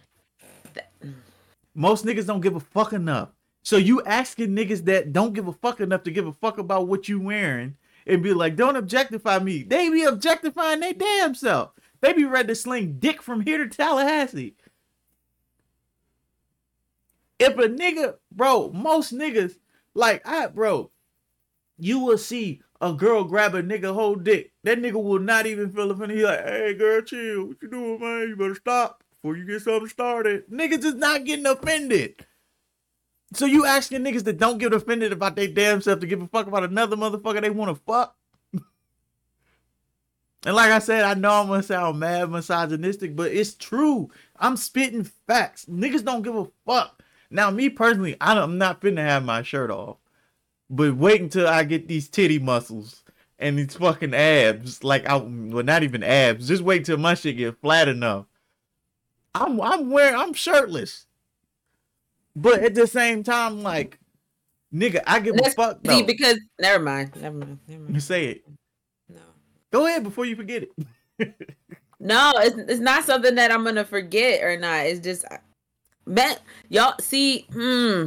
Most niggas don't give a fuck enough. So you asking niggas that don't give a fuck enough to give a fuck about what you wearing and be like, don't objectify me. They be objectifying they damn self. They be ready to sling dick from here to Tallahassee. If a nigga, bro, most niggas, like I, bro, you will see a girl grab a nigga whole dick. That nigga will not even feel offended. He like, hey girl, chill. What you doing, man? You better stop before you get something started. Niggas is not getting offended. So you asking niggas that don't get offended about their damn self to give a fuck about another motherfucker they want to fuck? and like I said, I know I'm gonna sound mad misogynistic, but it's true. I'm spitting facts. Niggas don't give a fuck. Now, me personally, I'm not finna have my shirt off. But wait until I get these titty muscles and these fucking abs. Like I well not even abs. Just wait till my shit get flat enough. I'm I'm wearing I'm shirtless. But at the same time, like, nigga, I give a That's fuck See, though. because never mind, never mind, never mind. Say it. No, Go ahead before you forget it. no, it's it's not something that I'm gonna forget or not. It's just, man, y'all see. Hmm.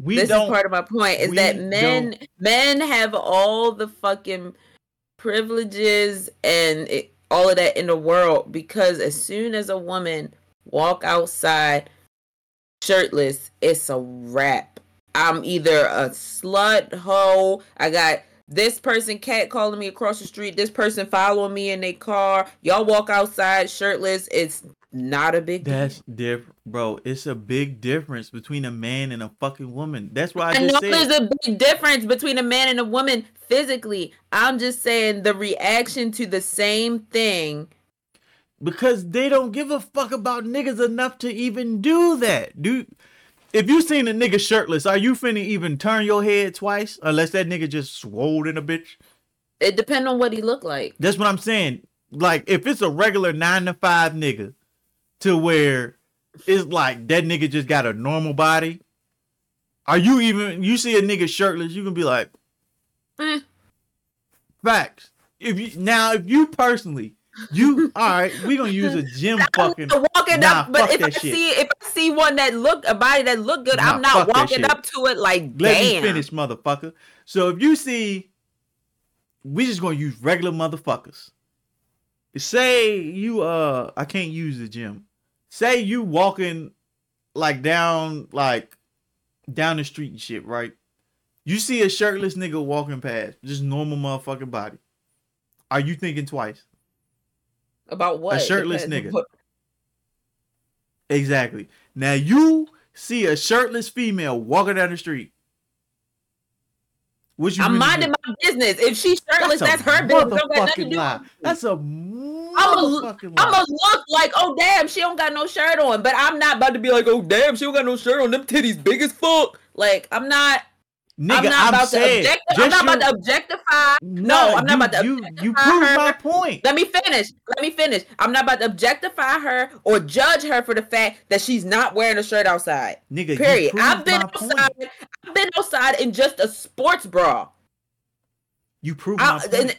We this don't is part of my point is that men men have all the fucking privileges and it, all of that in the world because as soon as a woman walk outside shirtless, it's a wrap. I'm either a slut, hoe. I got this person cat calling me across the street. This person following me in their car. Y'all walk outside shirtless. It's not a big deal. That's different, bro. It's a big difference between a man and a fucking woman. That's why I, I just know said. there's a big difference between a man and a woman physically. I'm just saying the reaction to the same thing. because they don't give a fuck about niggas enough to even do that. dude. if you seen a nigga shirtless, are you finna even turn your head twice? Unless that nigga just swole in a bitch. It depends on what he look like. That's what I'm saying. Like if it's a regular nine to five nigga, to where it's like that nigga just got a normal body. Are you even you see a nigga shirtless, you can be like, Eh. facts. If you now if you personally, you all right, we gonna use a gym fucking walking Nah, up, but fuck if I shit. see if I see one that look a body that look good, Nah, I'm not walking up to it like Let damn. me finish, motherfucker. So if you see, we just gonna use regular motherfuckers. Say you uh, I can't use the gym. Say you walking like down like down the street and shit, right? You see a shirtless nigga walking past, just normal motherfucking body. Are you thinking twice? About what? A shirtless Depends nigga. what- Exactly. Now you see a shirtless female walking down the street. What you I'm really minding my business. If she's shirtless, a that's, her business. Don't got nothing to do lie. That's a I'ma. I'ma look like, oh damn, she don't got no shirt on, but I'm not about to be like, oh damn, she don't got no shirt on. Them titties big as fuck. Like I'm not. Nigga, I'm not I'm about saying, to object- I'm not about to objectify. No, Nah, I'm not you, about to You, you her. my point. Let me finish. Let me finish. I'm not about to objectify her or judge her for the fact that she's not wearing a shirt outside. Nigga, Period. you I've been my point. outside. I've been outside in just a sports bra. You proved I- my point.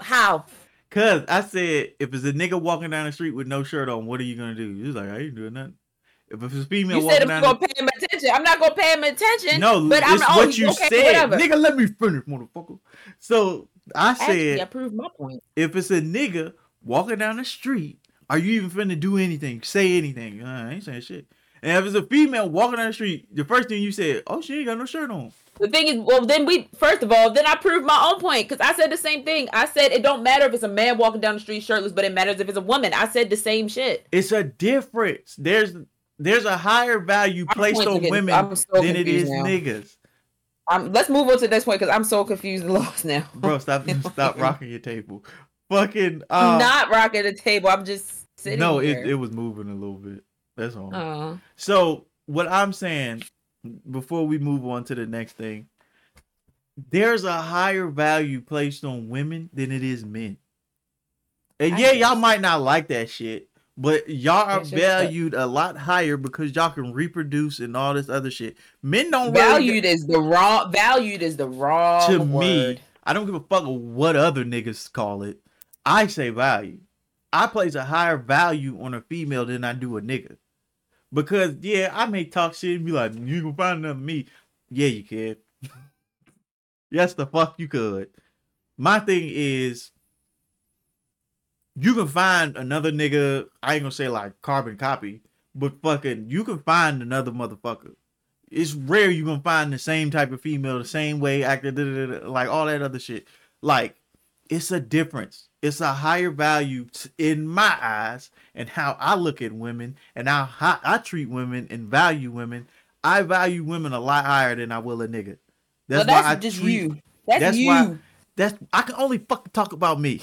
how? Cause I said, if it's a nigga walking down the street with no shirt on, what are you gonna do? You was like, I ain't doing nothing. If it's a female You said walking I'm down, gonna pay him attention. I'm not gonna pay him attention. the... no, but I'm oh, what you okay, said, Whatever. nigga. Let me finish, motherfucker. So I said, Actually, I proved my point. if it's a nigga walking down the street, are you even finna do anything? Say anything? Uh, I ain't saying shit. And if it's a female walking down the street, the first thing you said, oh, she ain't got no shirt on. The thing is, well, then we first of all, then I proved my own point because I said the same thing. I said it don't matter if it's a man walking down the street shirtless, but it matters if it's a woman. I said the same shit. It's a difference. There's there's a higher value My placed on getting- women I'm so than it is now. niggas. Um, let's move on to the next point because I'm so confused and lost now. Bro, stop stop rocking your table. Fucking I'm uh, not rocking the table. I'm just sitting. no, here. it, it was moving a little bit. That's all. Uh, So what I'm saying before we move on to the next thing, there's a higher value placed on women than it is men. And I yeah, y'all might not like that shit, but y'all are That's just that- valued a lot higher because y'all can reproduce and all this other shit. Men don't really valued is the wrong. Valued is the wrong to word. me, I don't give a fuck what other niggas call it. I say value. I place a higher value on a female than I do a nigga. Because yeah, I may talk shit and be like, you can find another me. Yeah, you can. yes, the fuck you could. My thing is you can find another nigga, I ain't gonna say like carbon copy, but fucking you can find another motherfucker it's rare you gonna find the same type of female the same way acting like all that other shit like it's a difference it's a higher value t- in my eyes and how i look at women and how, how i treat women and value women i value women a lot higher than i will a nigga Well, that's, why i just treat you. That's, that's you. why- that's i can only fucking talk about me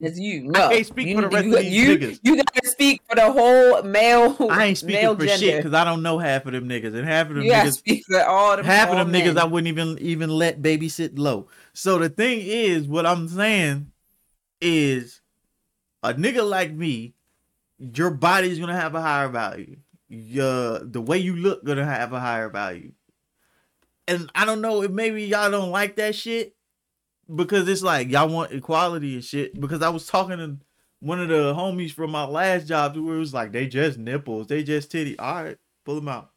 That's you. No, can't speak you, for the rest you, of these you, niggas. You gotta speak for the whole male. i ain't speaking male for gender. shit because i don't know half of them niggas and half of them You niggas speak for all the half of all them niggas. I wouldn't even even let babysit low. So the thing is, what I'm saying is, a nigga like me, your body's gonna have a higher value. Your the way you look gonna have a higher value. And I don't know if maybe y'all don't like that shit because it's like y'all want equality and shit. Because I was talking to one of the homies from my last job where it was like they just nipples, they just titty. All right, pull them out.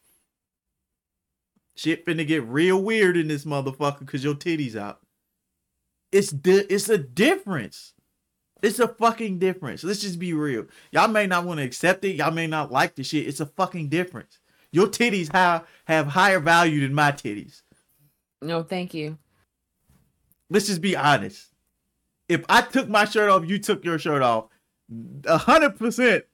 Shit finna get real weird in this motherfucker because your titties out. It's di- it's a difference. It's a fucking difference. Let's just be real. Y'all may not want to accept it. Y'all may not like the shit. It's a fucking difference. Your titties have have higher value than my titties. No, thank you. Let's just be honest. If I took my shirt off, you took your shirt off, a hundred percent.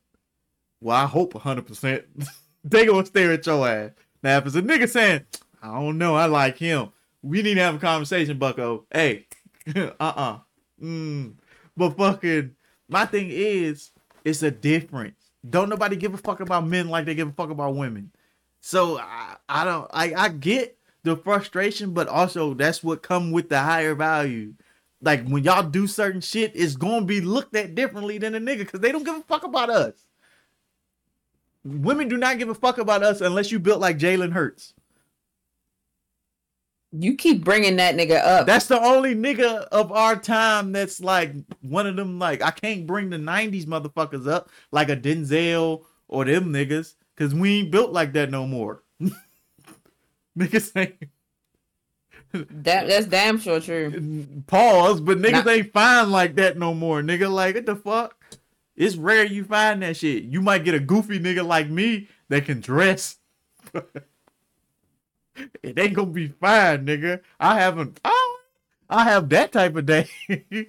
Well, I hope a hundred percent. They gonna stare at your ass. Now, if it's a nigga saying, "I don't know, I like him," we need to have a conversation, Bucko. Hey, uh, uh mm. But fucking, my thing is, it's a difference. Don't nobody give a fuck about men like they give a fuck about women. So I, I don't, I, I get the frustration, but also that's what come with the higher value. Like when y'all do certain shit, it's gonna be looked at differently than a nigga because they don't give a fuck about us. Women do not give a fuck about us unless you built like Jalen Hurts. You keep bringing that nigga up. That's the only nigga of our time that's like one of them. Like I can't bring the '90s motherfuckers up like a Denzel or them niggas because we ain't built like that no more. niggas ain't that that's damn sure true. pause, but niggas Nah. ain't fine like that no more. Nigga, like what the fuck? It's rare you find that shit. You might get a goofy nigga like me that can dress. it ain't gonna be fine, nigga. I haven't. Oh, I have that type of day.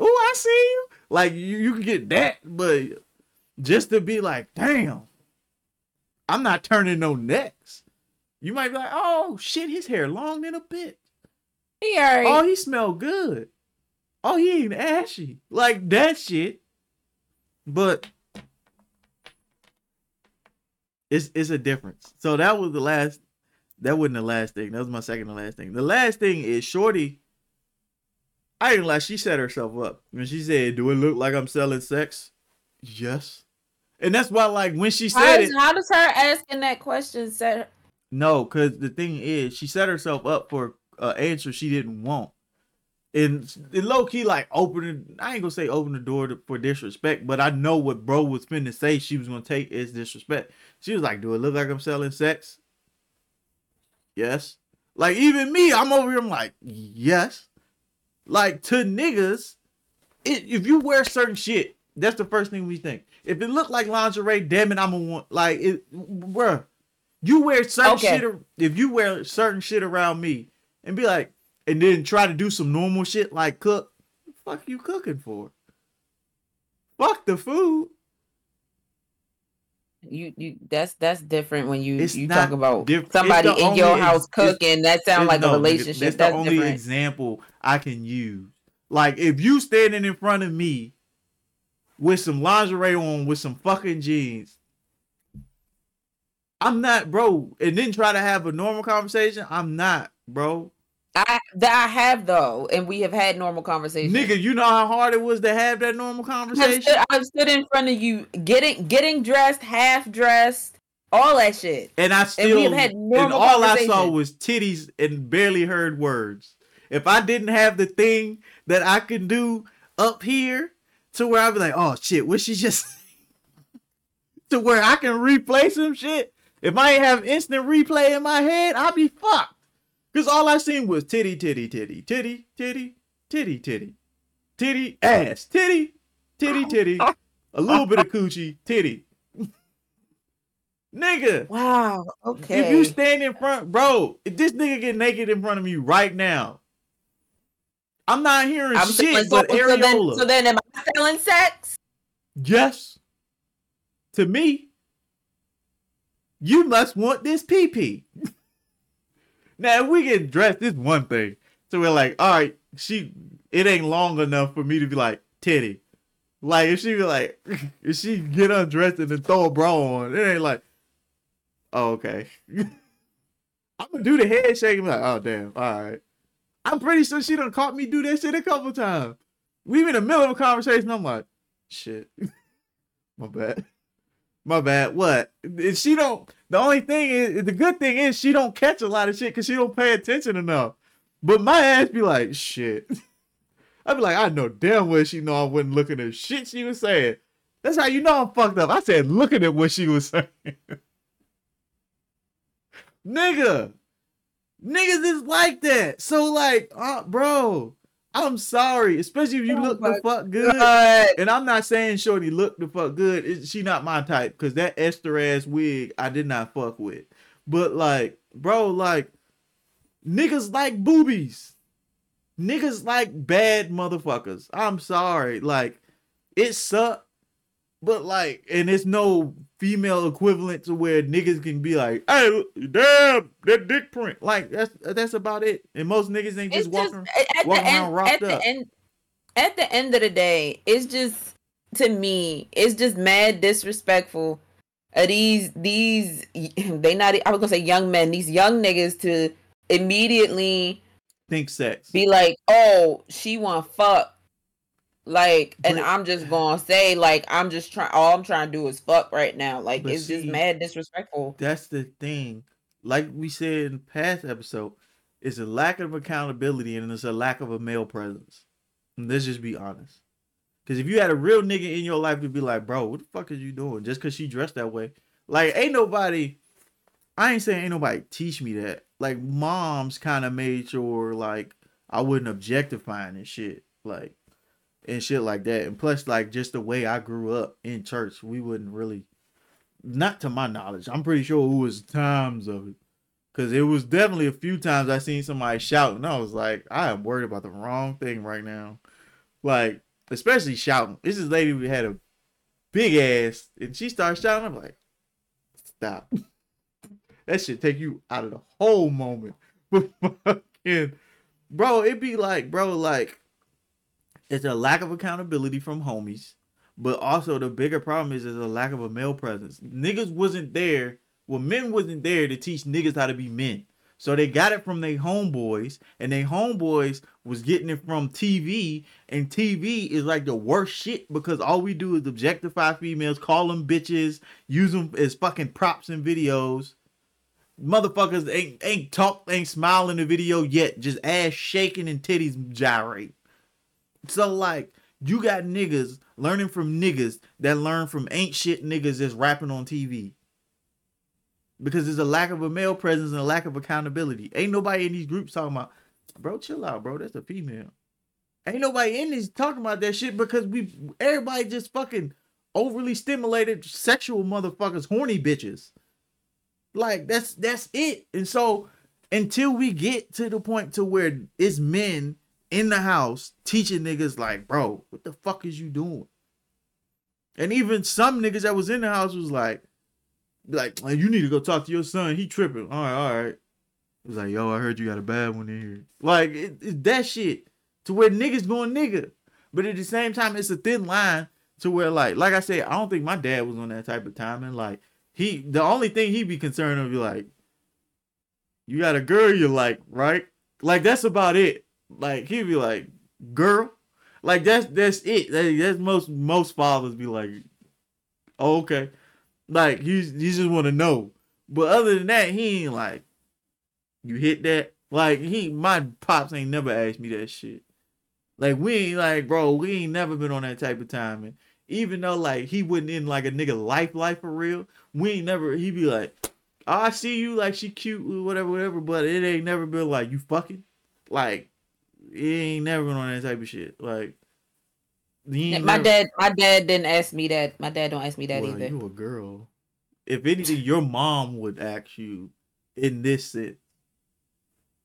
oh, I see you. Like you, you can get that, but just to be like, damn, I'm not turning no necks. You might be like, oh shit, his hair long than a bitch. He already. Oh, he smell good. Oh, he ain't ashy. Like that shit. But it's it's a difference. So that was the last that wasn't the last thing. That was my second to last thing. The last thing is Shorty. I ain't like she set herself up. When she said, Do it look like I'm selling sex? Yes. And that's why like when she how, said does, it, how does her asking that question set? no, because the thing is, she set herself up for an answer she didn't want. And it low key, like, opening, I ain't gonna say open the door to, for disrespect, but I know what bro was finna say she was gonna take as disrespect. She was like, Do it look like I'm selling sex? Yes. Like, even me, I'm over here, I'm like, Yes. Like, to niggas, it, if you wear certain shit, that's the first thing we think. If it look like lingerie, damn it, I'm gonna want, like, it, bruh. You wear certain Okay. shit. If you wear certain shit around me and be like, and then try to do some normal shit like cook, fuck you cooking for? Fuck the food. You you that's that's different when you It's you talk about diff- somebody in your only ex- house cooking. That sounds like no, a relationship. That's, That's, the only different. example I can use. Like if you standing in front of me with some lingerie on, with some fucking jeans, I'm not, bro. And then try to have a normal conversation. I'm not, bro. I that I have though, and we have had normal conversations. Nigga, you know how hard it was to have that normal I've conversation. stood, I've stood in front of you, getting getting dressed, half dressed, all that shit. And I still, we have had and normal all I saw was titties and barely heard words. If I didn't have the thing that I can do up here to where I'd be like, oh shit, what she just to where I can replay some shit. If I ain't have instant replay in my head, I'd be fucked. Cause all I seen was titty, titty, titty, titty, titty, titty, titty, titty, ass, titty, titty, titty, a little bit of coochie, titty. Nigga. Wow. Okay. If you stand in front, bro, if this nigga get naked in front of me right now, I'm not hearing I'm shit so, but so then, areola. so then, am I selling sex? yes. To me, you must want this PP. now, if we get dressed, this one thing. So we're like, all right, she it ain't long enough for me to be like, titty. Like if she be like, if she get undressed and then throw a bra on, it ain't like, oh, okay. I'm gonna do the head shake like, oh damn, all right. I'm pretty sure she done caught me do that shit a couple times. We in the middle of a conversation. I'm like, shit, my bad, my bad. What? She don't. The only thing is, the good thing is she don't catch a lot of shit because she don't pay attention enough. But my ass be like, shit. I'd be like, I know damn well she know I wasn't looking at shit she was saying. That's how you know I'm fucked up. I said looking at what she was saying. Nigga. Niggas is like that. So like, uh, bro, I'm sorry, especially if you Oh look the fuck good. God. And I'm not saying Shorty look the fuck good. It, she not my type because that Esther ass wig I did not fuck with. But like, bro, like niggas like boobies. Niggas like bad motherfuckers. I'm sorry. Like, it sucked. But like, and it's no female equivalent to where niggas can be like, "Hey, damn, that dick print." Like that's that's about it. And most niggas ain't just just walking. at the walking around end. rocked At the up. end. At the end of the day, it's just to me, it's just mad disrespectful. Of these these they not I was gonna say young men, these young niggas to immediately Think sex. be like, oh, she want fuck. Like, and But- I'm just gonna say, like, I'm just trying. All I'm trying to do is fuck right now. Like, it's just mad disrespectful. That's the thing. Like we said in the past episode, it's a lack of accountability and it's a lack of a male presence. And let's just be honest. Because if you had a real nigga in your life to be like, bro, what the fuck is you doing? Just because she dressed that way. Like, ain't nobody, I ain't saying ain't nobody teach me that. Like, moms kind of made sure, like, I wasn't objectifying and shit. Like, and shit like that. And plus, like, just the way I grew up in church, we wouldn't really not to my knowledge. I'm pretty sure it was times of it. Cause it was definitely a few times I seen somebody shouting. I was like, I am worried about the wrong thing right now. Like, especially shouting. This is lady we had a big ass and she started shouting. I'm like, stop. that should take you out of the whole moment. But fucking bro, it'd be like, bro, like it's a lack of accountability from homies. But also the bigger problem is there's a lack of a male presence. Niggas wasn't there. Well, men wasn't there to teach niggas how to be men. So they got it from their homeboys, and their homeboys was getting it from TV, and TV is like the worst shit because all we do is objectify females, call them bitches, use them as fucking props in videos. Motherfuckers ain't ain't talk, ain't smile in the video yet, just ass shaking and titties gyrate. So like you got niggas learning from niggas that learn from ain't shit niggas that's rapping on TV. Because there's a lack of a male presence and a lack of accountability. Ain't nobody in these groups talking about, bro, chill out, bro. That's a female. Ain't nobody in these talking about that shit because we everybody just fucking overly stimulated sexual motherfuckers, horny bitches. Like that's that's it. And so until we get to the point to where it's men in the house teaching niggas like, bro, what the fuck is you doing? And even some niggas that was in the house was like, like, "Man, you need to go talk to your son. He tripping. All right, all right. It was like, yo, I heard you got a bad one in here. Like, it, it's that shit to where niggas going nigga. But at the same time, it's a thin line to where, like, like I said, I don't think my dad was on that type of timing. Like, he, the only thing he'd be concerned of, be like, you got a girl you like, right? Like, that's about it. Like, he'd be like, girl. Like, that's that's it. That- that's most most fathers be like, oh, okay. Like, you, you just want to know. But other than that, he ain't like, you hit that. Like, he, my pops ain't never asked me that shit. Like, we ain't like, bro, we ain't never been on that type of time. Even though, like, he wouldn't in like a nigga life, life for real, we ain't never, he be like, oh, I see you, like, she cute, whatever, whatever, but it ain't never been like, you fucking. Like, it ain't never been on that type of shit. Like, My never- dad, my dad didn't ask me that. My dad don't ask me that well, either. you a girl. If anything, your mom would ask you in this sense.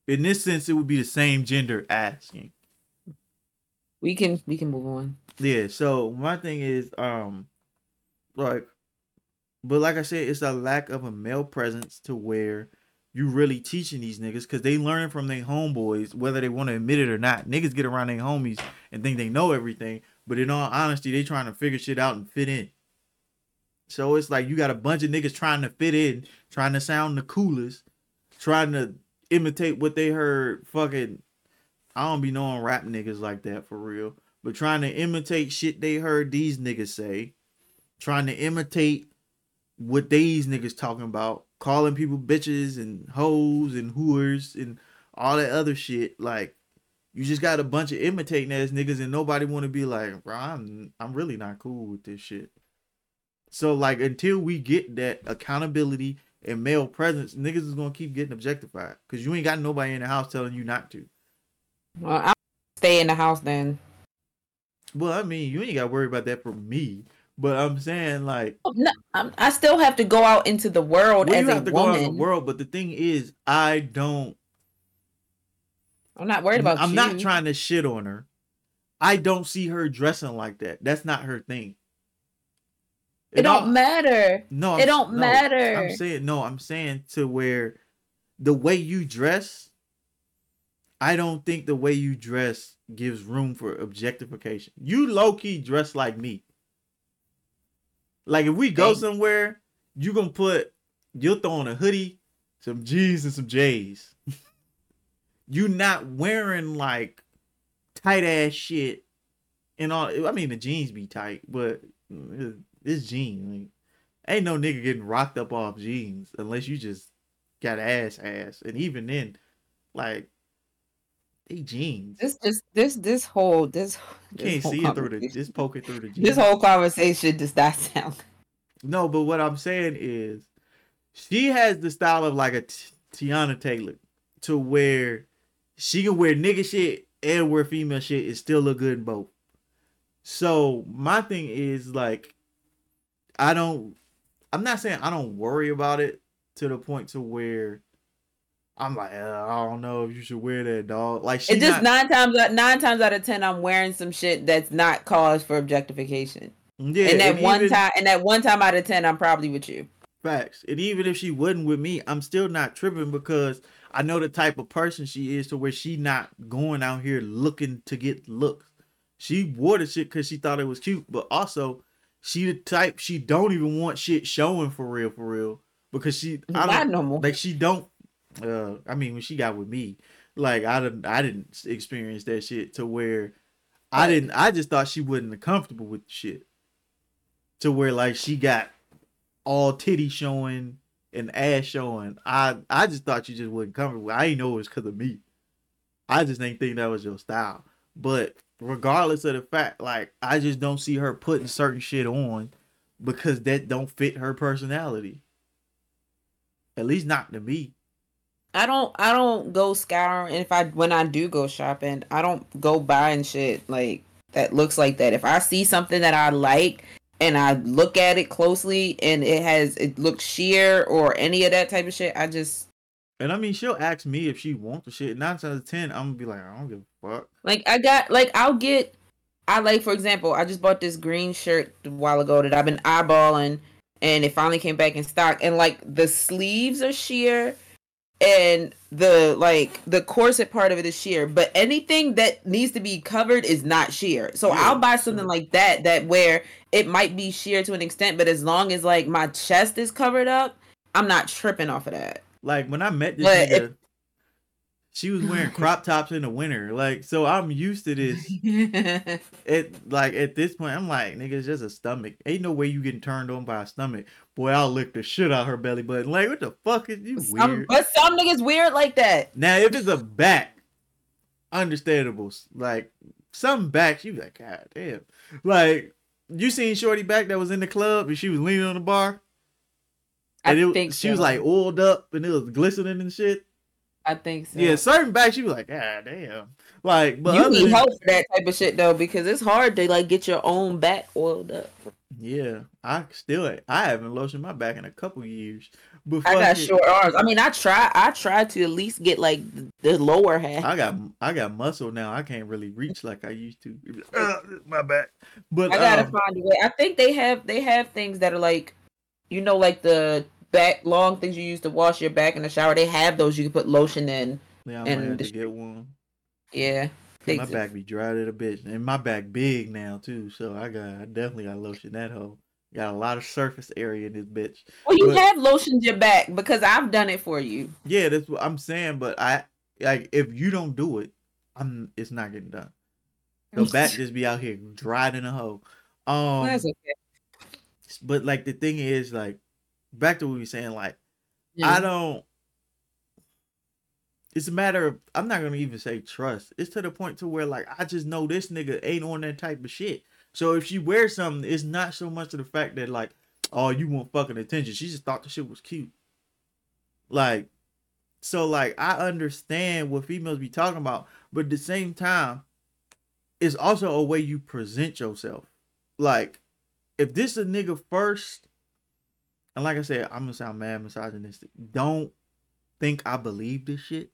In this sense, it would be the same gender asking. We can we can move on. Yeah, so my thing is, um, like, but like I said, it's a lack of a male presence to where you really teaching these niggas because they learning from their homeboys, whether they want to admit it or not. Niggas get around their homies and think they know everything, but in all honesty, they trying to figure shit out and fit in. So it's like you got a bunch of niggas trying to fit in, trying to sound the coolest, trying to imitate what they heard fucking I don't be knowing rap niggas like that for real. But trying to imitate shit they heard these niggas say. Trying to imitate what these niggas talking about. Calling people bitches and hoes and whores and all that other shit. Like, you just got a bunch of imitating ass niggas and nobody want to be like, bro, I'm, I'm really not cool with this shit. So, like, until we get that accountability and male presence, niggas is gonna keep getting objectified. Cause you ain't got nobody in the house telling you not to. Well, I stay stay in the house then. Well, I mean, you ain't got to worry about that for me. But I'm saying like Oh, No, I'm, I still have to go out into the world well, as you a have to go out in the world. But the thing is, I don't. I'm not worried about I'm you. not trying to shit on her. I don't see her dressing like that. That's not her thing. It all- don't matter. No, It I'm- don't no, matter. I'm saying no. I'm saying to where the way you dress, I don't think the way you dress gives room for objectification. You low key dress like me. Like if we go Thank- somewhere, you gonna put you'll throw on a hoodie, some jeans, and some J's. you not wearing like tight ass shit and all. I mean the jeans be tight, but it's, it's jeans. Like, ain't no nigga getting rocked up off jeans unless you just got ass ass, and even then, like they jeans. This just this this whole this You can't whole see it through the conversation- just poking through the jeans. This whole conversation does not sound. No, but what I'm saying is, she has the style of like a T- Teyana Taylor, to where she can wear nigga shit and wear female shit and still look good in both. So my thing is like, I don't. I'm not saying I don't worry about it to the point to where I'm like, uh, I don't know if you should wear that, dog. Like she It's just not, nine times out nine times out of ten, I'm wearing some shit that's not cause for objectification. yeah, and that and one even- time, and that one time out of ten, I'm probably with you. Facts. And even if she wasn't with me, I'm still not tripping because I know the type of person she is to where she not going out here looking to get looks. She wore the shit because she thought it was cute, but also she the type she don't even want shit showing for real, for real. Because she I Not don't no more. like she don't uh I mean when she got with me, like I didn't I didn't experience that shit to where I didn't I just thought she wasn't comfortable with shit. To where like she got all titty showing and ass showing. I I just thought you just wasn't comfortable. I didn't know it was because of me. I just didn't think that was your style. But regardless of the fact, like I just don't see her putting certain shit on because that don't fit her personality. At least not to me. I don't I don't go scouring and if I when I do go shopping, I don't go buying shit like that looks like that. If I see something that I like and I look at it closely and it has it looks sheer or any of that type of shit, I just And I mean, she'll ask me if she wants the shit. Nine times out of ten, I'm gonna be like, I don't give a fuck. like I got like I'll get I like for example, I just bought this green shirt a while ago that I've been eyeballing and it finally came back in stock and like the sleeves are sheer and the like the corset part of it is sheer but anything that needs to be covered is not sheer so Yeah, i'll buy something like that that where it might be sheer to an extent but as long as like my chest is covered up i'm not tripping off of that Like when I met this But nigga, she was wearing crop tops in the winter. Like, so I'm used to this. It like at this point, I'm like, nigga, it's just a stomach. Ain't no way you getting turned on by a stomach. Boy, I'll lick the shit out her belly button. Like, what the fuck is you some, weird? but some niggas weird like that Now, if it's a back, understandable. Like some backs, you be like, God damn. Like you seen Shorty back that was in the club and she was leaning on the bar. i And it, think she was like oiled up and it was glistening and shit. i think so Yeah, certain backs, she was like, God damn. Like, but you need help for that type of shit though because it's hard to like get your own back oiled up yeah, I still I haven't lotioned my back in a couple years. But I got fuck it, short arms. I mean, I try. I try to at least get like the- the lower half. I got I got muscle now. I can't really reach like I used to. Uh, my back. But I gotta um, find a way. I think they have they have things that are like, you know, like the back long things you use to wash your back in the shower. They have those you can put lotion in. yeah, I might and have to get one. Yeah, 'Cause My back be dry to the bitch, and my back big now too. So I got, I definitely got lotion that hoe. Got a lot of surface area in this bitch. Well, you But- have lotioned your back because I've done it for you. Yeah, that's what I'm saying. But I like if you don't do it, I'm. It's not getting done. The back just be out here dried in a hole. Um, That's okay. but like the thing is, like, back to what we were saying, like. Yeah. I don't. It's a matter of I'm not gonna even say trust. It's to the point to where like I just know this nigga ain't on that type of shit. So if she wears something, it's not so much of the fact that like, oh, you want fucking attention. She just thought the shit was cute. Like, so like I understand what females be talking about, but at the same time, it's also a way you present yourself. Like, if this a nigga first, and like I said, I'm gonna sound mad misogynistic. Don't think I believe this shit.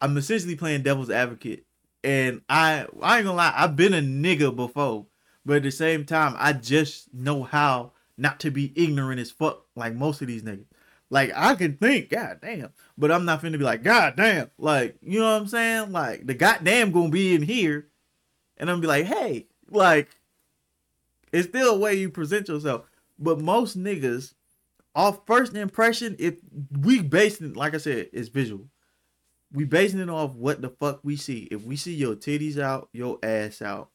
I'm essentially playing devil's advocate. And I I ain't gonna lie, I've been a nigga before. But at the same time, I just know how not to be ignorant as fuck like most of these niggas. Like I can think, god damn, but I'm not finna be like, god damn. Like, you know what I'm saying? Like the goddamn gonna be in here, and I'm be like, hey, like it's still a way you present yourself. But most niggas, off first impression, if we it, like I said, it's visual. We basing it off what the fuck we see. If we see your titties out, your ass out,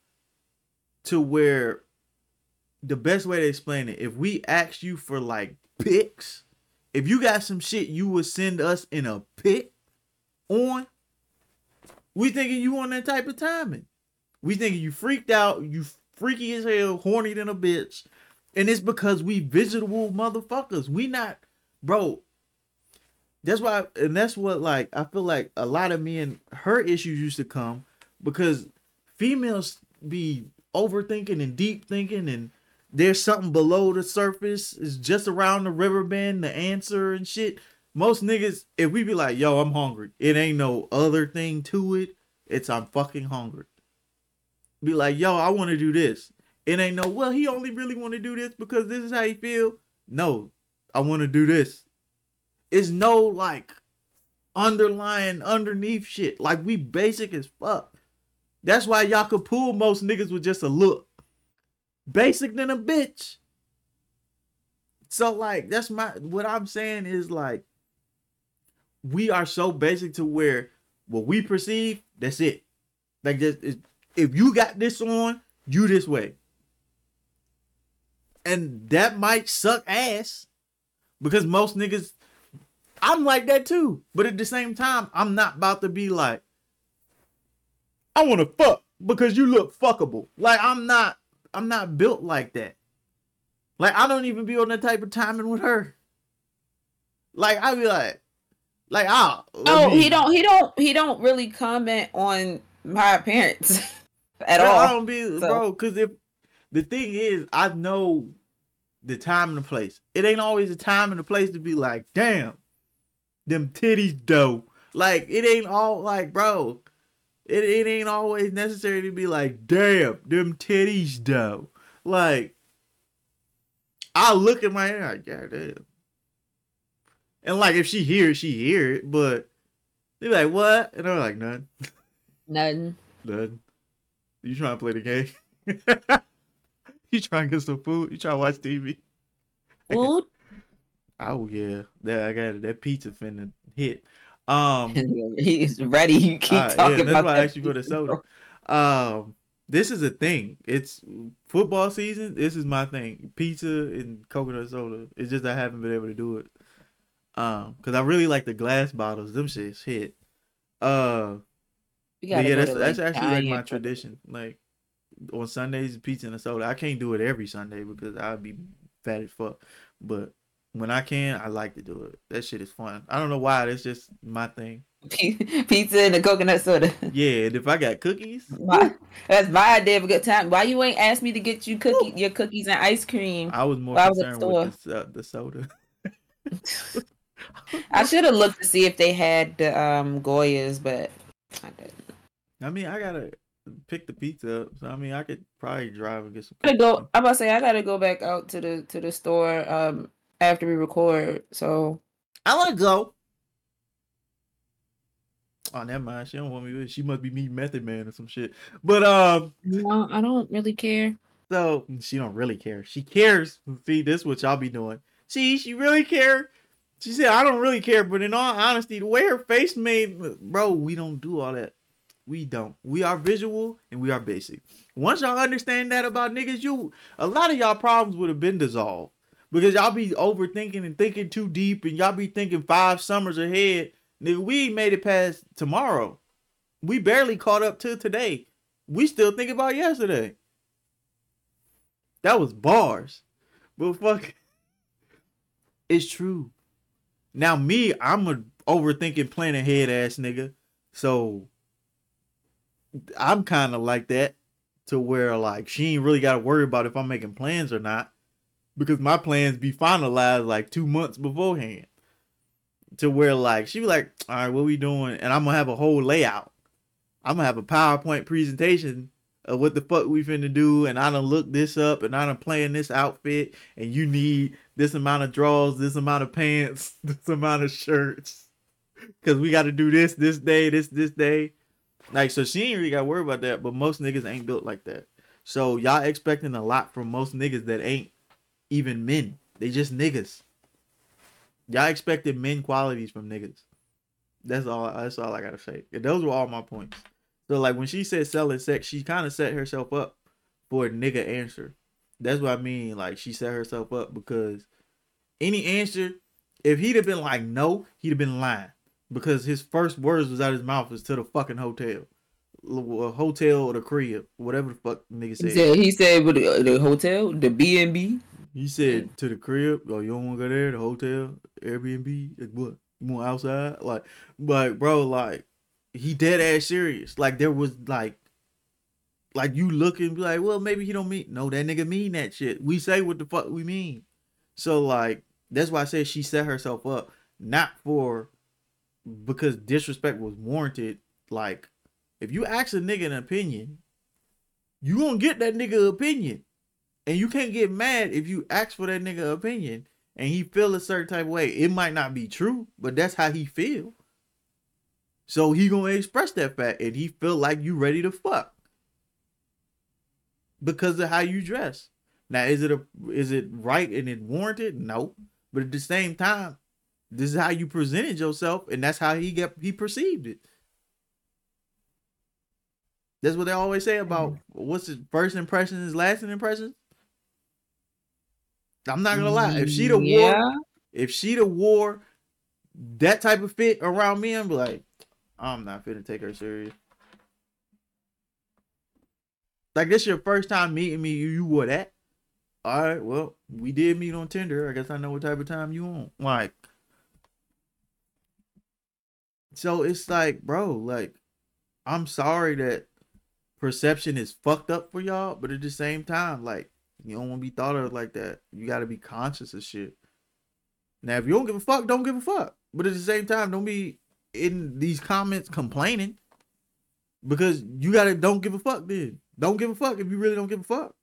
to where the best way to explain it, if we ask you for like pics, if you got some shit you would send us in a pic on, we thinking you on that type of timing. We thinking you freaked out, you freaky as hell, horny than a bitch. And it's because we visitable motherfuckers. We not, bro. That's why, and that's what like I feel like a lot of men her issues used to come because females be overthinking and deep thinking and there's something below the surface. It's just around the river bend the answer and shit. Most niggas if we be like yo i'm hungry it ain't no other thing to it. It's i'm fucking hungry. Be like yo i want to do this. It ain't no well he only really want to do this because this is how he feel. No i want to do this it's no like underlying underneath shit like we basic as fuck that's why y'all could pull most niggas with just a look. Basic than a bitch. So like that's my what I'm saying is like we are so basic to where what we perceive, that's it. Like just if you got this on, you this way. And that might suck ass because most niggas I'm like that too. But at the same time, I'm not about to be like I want to fuck because you look fuckable. Like I'm not, I'm not built like that. Like I don't even be on that type of timing with her. Like I be like, like ah. Oh, me... he don't, he don't, he don't really comment on my appearance at bro, all. I don't be, so. bro, because if the thing is, I know the time and the place. It ain't always the time and the place to be like, damn, them titties dope. Like it ain't all like, bro. It, it ain't always necessary to be like, damn, them titties though. Like, I look at my hair like, God damn. And like, if she hears, she hear it, but they be like, what? And I'm like, none. None. None. You trying to play the game? you trying to get some food? You trying to watch TV? Food? Oh yeah, that I got it. That pizza finna hit. Um, he's ready. You keep uh, talking yeah, that's about why I asked you for the soda. Um, this is a thing. It's football season. This is my thing. Pizza and coconut soda. It's just I haven't been able to do it. Um, because I really like the glass bottles. Them shits hit. Uh, yeah, that's that's actually like my tradition. Like on Sundays, pizza and a soda. I can't do it every Sunday because I'd be fat as fuck. But when I can, I like to do it. That shit is fun. I don't know why. That's just my thing. Pizza and a coconut soda. Yeah, and if I got cookies, my, that's my idea of a good time. Why you ain't asked me to get you cookie, your cookies and ice cream? I was more concerned was with the, uh, the soda. I should have looked to see if they had the um Goyas, but I didn't. I mean, I gotta pick the pizza up. So I mean, I could probably drive and get some. I gotta go. I'm about to say I gotta go back out to the to the store. Um, after we record. So I want to go. Oh, never mind. She don't want me. She must be me, Method Man or some shit. But um, no, I don't really care. So she don't really care. She cares. See, this is what y'all be doing. See, she really care. She said, "I don't really care," but in all honesty, the way her face made, bro, we don't do all that. We don't. We are visual and we are basic. Once y'all understand that about niggas, you a lot of y'all problems would have been dissolved because y'all be overthinking and thinking too deep, and y'all be thinking five summers ahead. Nigga, we made it past tomorrow. We barely caught up to today. We still think about yesterday. That was bars, but fuck, it's true. Now me, I'm a overthinking, plan ahead ass nigga. So I'm kind of like that to where like she ain't really got to worry about if I'm making plans or not because my plans be finalized like two months beforehand. To where like she be like, all right, what we doing? And I'm gonna have a whole layout. I'm gonna have a PowerPoint presentation of what the fuck we finna do, and I done look this up, and I done plan this outfit, and you need this amount of drawers, this amount of pants, this amount of shirts, cause we got to do this this day, this this day. Like, so she ain't really got to worry about that, but most niggas ain't built like that. So y'all expecting a lot from most niggas that ain't even men. They just niggas. Y'all expected men qualities from niggas. That's all. That's all I gotta say. Those were all my points. So like when she said selling sex, she kind of set herself up for a nigga answer. That's what I mean. Like she set herself up because any answer, if he'd have been like no, he'd have been lying because his first words was out of his mouth was to the fucking hotel, a hotel or the crib, whatever the fuck nigga He said. said he said the, the hotel, the B and B. He said to the crib, oh, you don't want to go there, the hotel, Airbnb, like what? You want outside? Like, but bro, like, he dead ass serious. Like, there was like, like you looking like, well, maybe he don't mean. No, that nigga mean that shit. We say what the fuck we mean. So like, that's why I said she set herself up, not for because disrespect was warranted. Like, if you ask a nigga an opinion, you gonna get that nigga opinion. And you can't get mad if you ask for that nigga opinion and he feel a certain type of way. It might not be true, but that's how he feel. So he gonna express that fact and he feel like you ready to fuck. Because of how you dress. Now is it a is it right and it warranted? No. But at the same time, this is how you presented yourself, and that's how he get he perceived it. That's what they always say about mm-hmm. what's his first impression is lasting impression. I'm not gonna lie. If she'd have mm, wore, if she'd have wore that type of fit around me, I'm like, I'm not finna take her serious. Like this your first time meeting me, you, you wore that. All right, well, we did meet on Tinder. I guess I know what type of time you on. Like, so it's like, bro, like, I'm sorry that perception is fucked up for y'all, but at the same time, like, you don't want to be thought of like that. You got to be conscious of shit. Now, if you don't give a fuck, don't give a fuck. But at the same time, don't be in these comments complaining because you gotta don't give a fuck. Then don't give a fuck if you really don't give a fuck.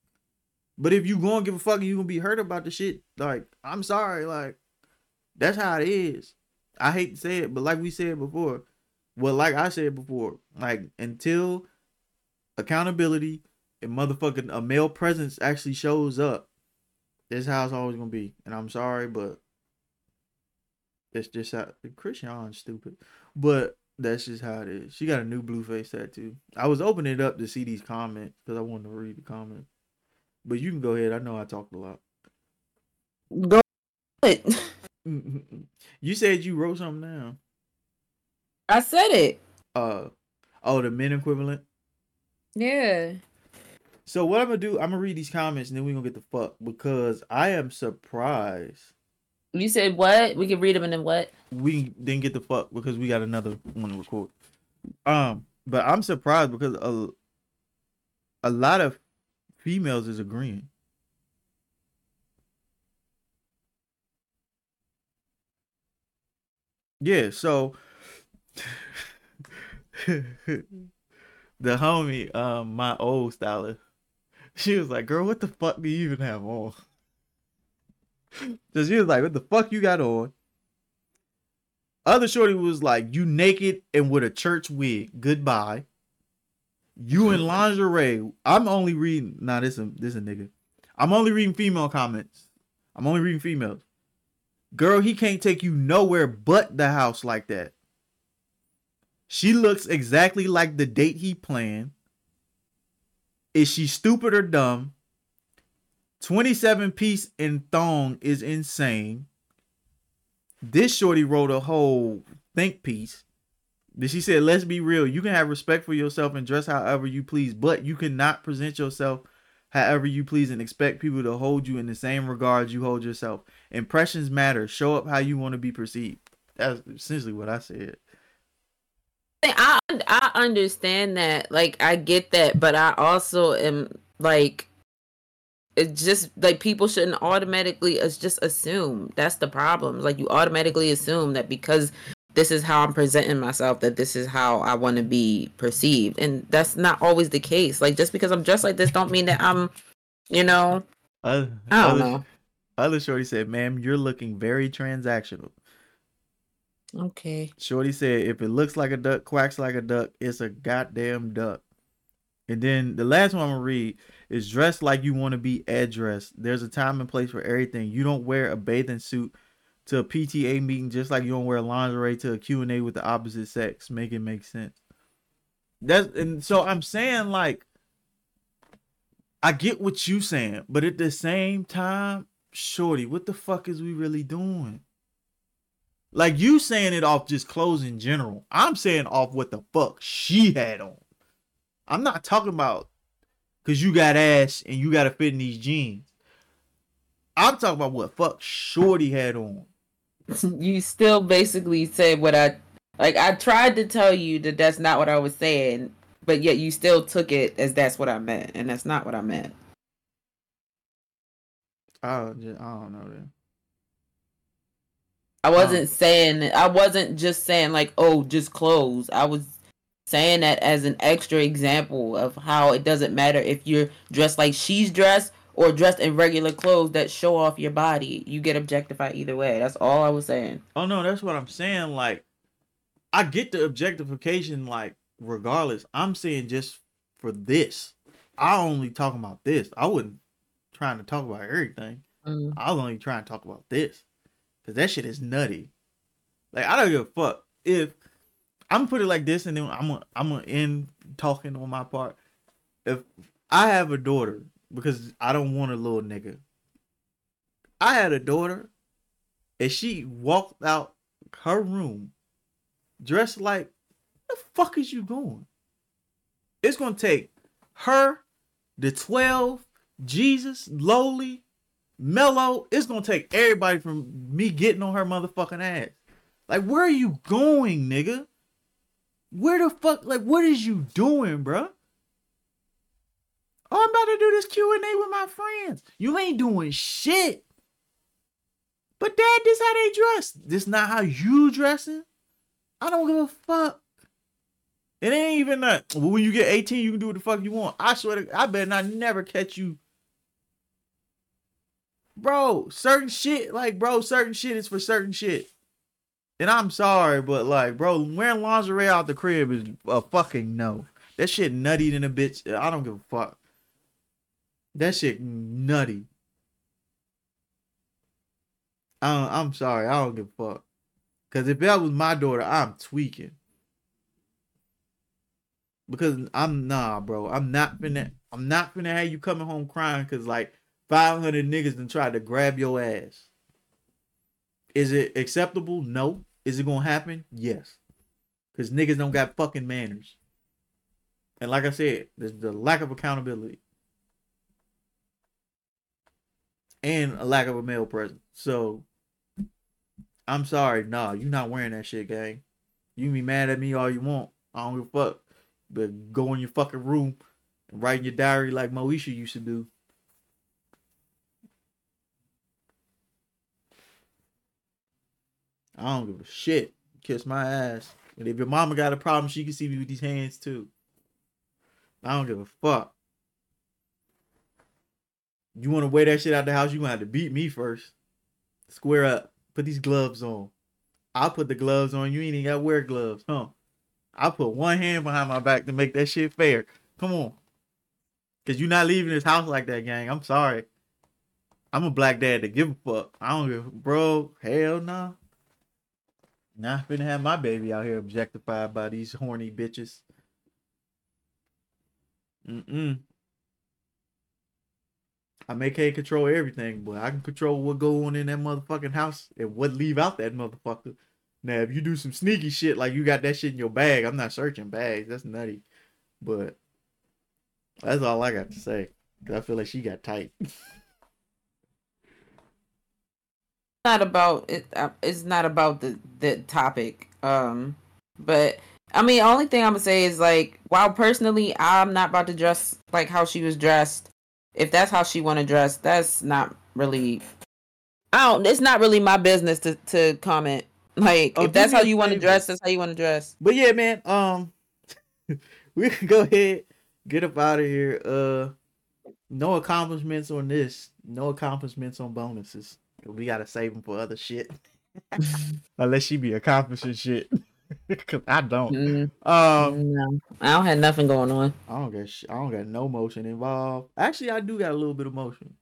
But if you gonna give a fuck and you gonna be hurt about the shit, like I'm sorry, like that's how it is. I hate to say it, but like we said before, well, like I said before, like until accountability and motherfucking a male presence actually shows up, this how it's always gonna be. And I'm sorry, but that's just how Chrisean's stupid. But that's just how it is. She got a new Blueface tattoo. I was opening it up to see these comments because I wanted to read the comments. But you can go ahead. I know I talked a lot. go. ahead. you said you wrote something down. I said it. Uh oh, the men equivalent. Yeah. So what I'm gonna do, I'm gonna read these comments and then we're gonna get the fuck because I am surprised You said what? We can read them and then what? we didn't get the fuck because we got another one to record. Um, but I'm surprised because a a lot of females is agreeing. Yeah, so the homie, um, my old stylist, she was like, "Girl, what the fuck do you even have on?" So she was like, "What the fuck you got on?" Other shorty was like, "You naked and with a church wig. Goodbye." You in lingerie. I'm only reading. Nah, this a this a nigga. I'm only reading female comments. I'm only reading females. Girl, he can't take you nowhere but the house like that. She looks exactly like the date he planned. Is she stupid or dumb? 27 piece in thong is insane. This shorty wrote a whole think piece. She said, let's be real. You can have respect for yourself and dress however you please, but you cannot present yourself however you please and expect people to hold you in the same regards you hold yourself. Impressions matter. Show up how you want to be perceived. That's essentially what I said. I I understand that. Like I get that, but I also am like it's just like people shouldn't automatically it's just assume. That's the problem. Like you automatically assume that because this is how I'm presenting myself, that this is how I want to be perceived. And that's not always the case. Like just because I'm dressed like this don't mean that I'm, you know, Uh, I don't know. other shorty said, "Ma'am, you're looking very transactional." Okay. Shorty said, "If it looks like a duck, quacks like a duck, it's a goddamn duck." And then the last one I'm gonna read is dressed like you want to be addressed. There's a time and place for everything. You don't wear a bathing suit to a PTA meeting just like you don't wear lingerie to a Q&A with the opposite sex. Make it make sense. That's and so I'm saying like I get what you saying, but at the same time, shorty, what the fuck is we really doing? Like you saying it off just clothes in general. I'm saying off what the fuck she had on. I'm not talking about because you got ass and you got to fit in these jeans. I'm talking about what fuck Shorty had on. you still basically said what I like. I tried to tell you that that's not what I was saying, but yet you still took it as that's what I meant, and that's not what I meant. I don't, just, I don't know then. I wasn't saying I wasn't just saying like oh just clothes. I was saying that as an extra example of how it doesn't matter if you're dressed like she's dressed or dressed in regular clothes that show off your body. You get objectified either way. That's all I was saying. Oh no, that's what I'm saying. Like, I get the objectification. Like, regardless, I'm saying just for this, I only talking about this. I wasn't trying to talk about everything. Mm. I was only trying to talk about this because that shit is nutty. Like, I don't give a fuck if I'm put it like this, and then I'm gonna I'm gonna end talking on my part. If I have a daughter, because I don't want a little nigga. I had a daughter, and she walked out her room dressed like, the fuck is you going? It's gonna take her, the 12, Jesus, lowly, mellow. It's gonna take everybody from me getting on her motherfucking ass. Like, where are you going, nigga? Where the fuck? Like, what is you doing, bruh? Oh, I'm about to do this Q and A with my friends. You ain't doing shit. But dad, this how they dress. This not how you dressing. I don't give a fuck. It ain't even that. When you get 18, you can do what the fuck you want. I swear to I better not never catch you. Bro, certain shit, like bro, certain shit is for certain shit. And I'm sorry, but like, bro, wearing lingerie out the crib is a fucking no. That shit nutty than a bitch. I don't give a fuck. That shit nutty. I I'm sorry. I don't give a fuck. Cause if that was my daughter, I'm tweaking. Because I'm nah, bro. I'm not finna. I'm not finna have you coming home crying because like 500 niggas done tried to grab your ass. Is it acceptable? No. Is it gonna happen? Yes. Cause niggas don't got fucking manners. And like I said, there's the lack of accountability. And a lack of a male presence. So I'm sorry, nah, you not wearing that shit, gang. You can be mad at me all you want. I don't give a fuck. But go in your fucking room and write in your diary like Moesha used to do. I don't give a shit. Kiss my ass. And if your mama got a problem, she can see me with these hands too. I don't give a fuck. You want to wear that shit out the house, you gonna have to beat me first. Square up. Put these gloves on. I'll put the gloves on. You ain't even gotta wear gloves, huh? I'll put one hand behind my back to make that shit fair. Come on. Cause you're not leaving this house like that, gang. I'm sorry. I'm a black dad to give a fuck. I don't give bro. Hell no. Nah, finna have my baby out here objectified by these horny bitches. Mm-mm. I may can't control everything, but I can control what go on in that motherfucking house and what leave out that motherfucker. Now, if you do some sneaky shit like you got that shit in your bag, I'm not searching bags. That's nutty. But that's all I got to say. Cause I feel like she got tight. not about it uh, it's not about the the topic um but I mean, only thing I'm gonna say is like, while personally, I'm not about to dress like how she was dressed. If that's how she want to dress, that's not really. I don't. It's not really my business to to comment. Like, Oh, if that's how you want to dress, that's how you want to dress. But yeah, man. Um, we can go ahead get up out of here. Uh, no accomplishments on this. No accomplishments on bonuses. We gotta save them for other shit. Unless she be accomplishing shit, cause I don't. Mm, Um, no, I don't have nothing going on. I don't got. sh- I don't got no motion involved. Actually, I do got a little bit of motion.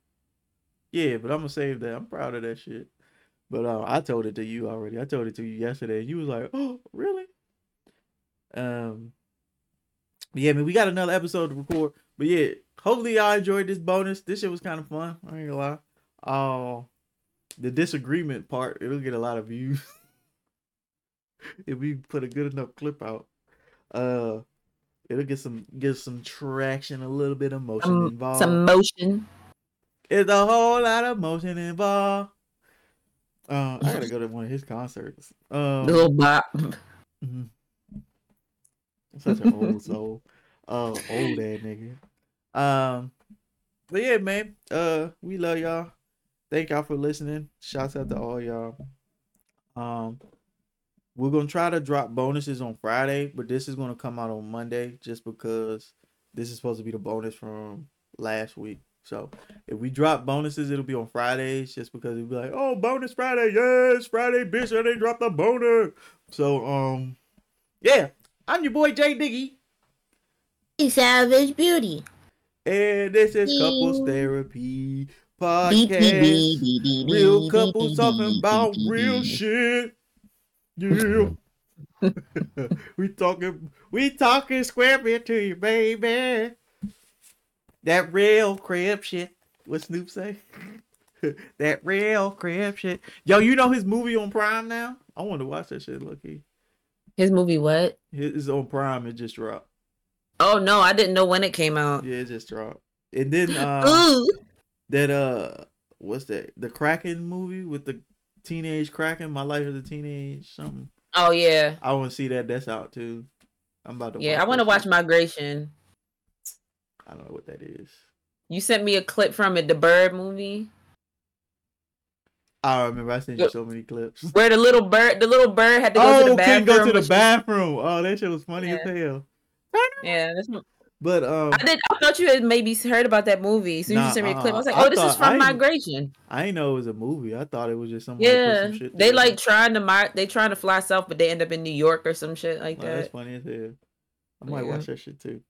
Yeah, but I'm gonna save that. I'm proud of that shit. But uh, I told it to you already. I told it to you yesterday. and You was like, "Oh, really?" Um. but yeah, man, we got another episode to record. But yeah, hopefully y'all enjoyed this bonus. This shit was kind of fun. I ain't gonna lie. Uh, the disagreement part, it'll get a lot of views if we put a good enough clip out. Uh, it'll get some get some traction, a little bit of motion Some, involved. some motion. It's a whole lot of motion involved. Uh, I gotta go to one of his concerts. Um, little bop. mhm. such an old soul, uh, old ass nigga. Um, but yeah, man. Uh, we love y'all. Thank y'all for listening. Shouts out to all y'all. Um, we're gonna try to drop bonuses on Friday, but this is gonna come out on Monday just because this is supposed to be the bonus from last week. So if we drop bonuses, it'll be on Fridays just because it'll be like, oh, bonus Friday, yes, Friday, bitch, and they dropped the bonus. So um, yeah, I'm your boy Jay Diggy, Savage Beauty. and this is Couples Therapy Podcast. Real couples talking about real shit. Yeah. we talking we talking square bit to you, baby. That real crib shit. What Snoop say? that real crib shit. Yo, you know his movie on Prime now? I want to watch that shit, Lucky. His movie what? It's on Prime. It just dropped. Oh no, I didn't know when it came out. Yeah, it just dropped. And then uh, Ooh. That uh, what's that? The Kraken movie with the teenage Kraken. My life as a teenage something. Oh yeah. I want to see that. That's out too. I'm about to. Yeah, I want to watch. Migration. I don't know what that is. You sent me a clip from it, the Bird movie, I remember I sent you so many clips. where the little bird, the little bird had to go oh, to the couldn't bathroom. go to the bathroom. Oh, that shit was funny as Yeah. hell. Yeah, that's, But um, I did. I thought you had maybe heard about that movie. So Nah, you sent me a clip. I was like, uh-uh. I oh, this is thought- I from Migration. I didn't know it was a movie. I thought it was just somebody Yeah, some they like trying to mi- they trying to fly south, but they end up in New York or some shit like Oh, that's funny as hell. I might Yeah. watch that shit too.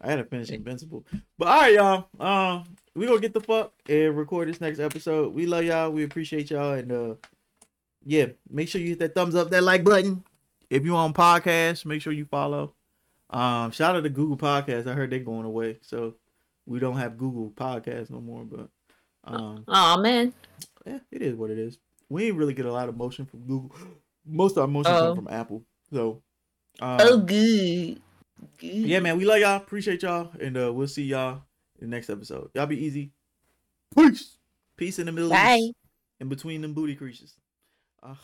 I had to finish Invincible. But all right, y'all. Um, we gonna get the fuck and record this next episode. We love y'all. We appreciate y'all, and uh, yeah, make sure you hit that thumbs up, that like button. If you on podcast, make sure you follow. Um, shout out to Google Podcasts. I heard they're going away, so we don't have Google Podcasts no more. But um, Oh man, yeah, it is what it is. We ain't really get a lot of motion from Google. Most of our motion Oh. come from Apple. So, um, oh good, good. yeah, man, we love y'all. Appreciate y'all, and uh, we'll see y'all in the next episode. Y'all be easy. Peace. Peace in the Middle Bye. East. In between them booty creases. Uh,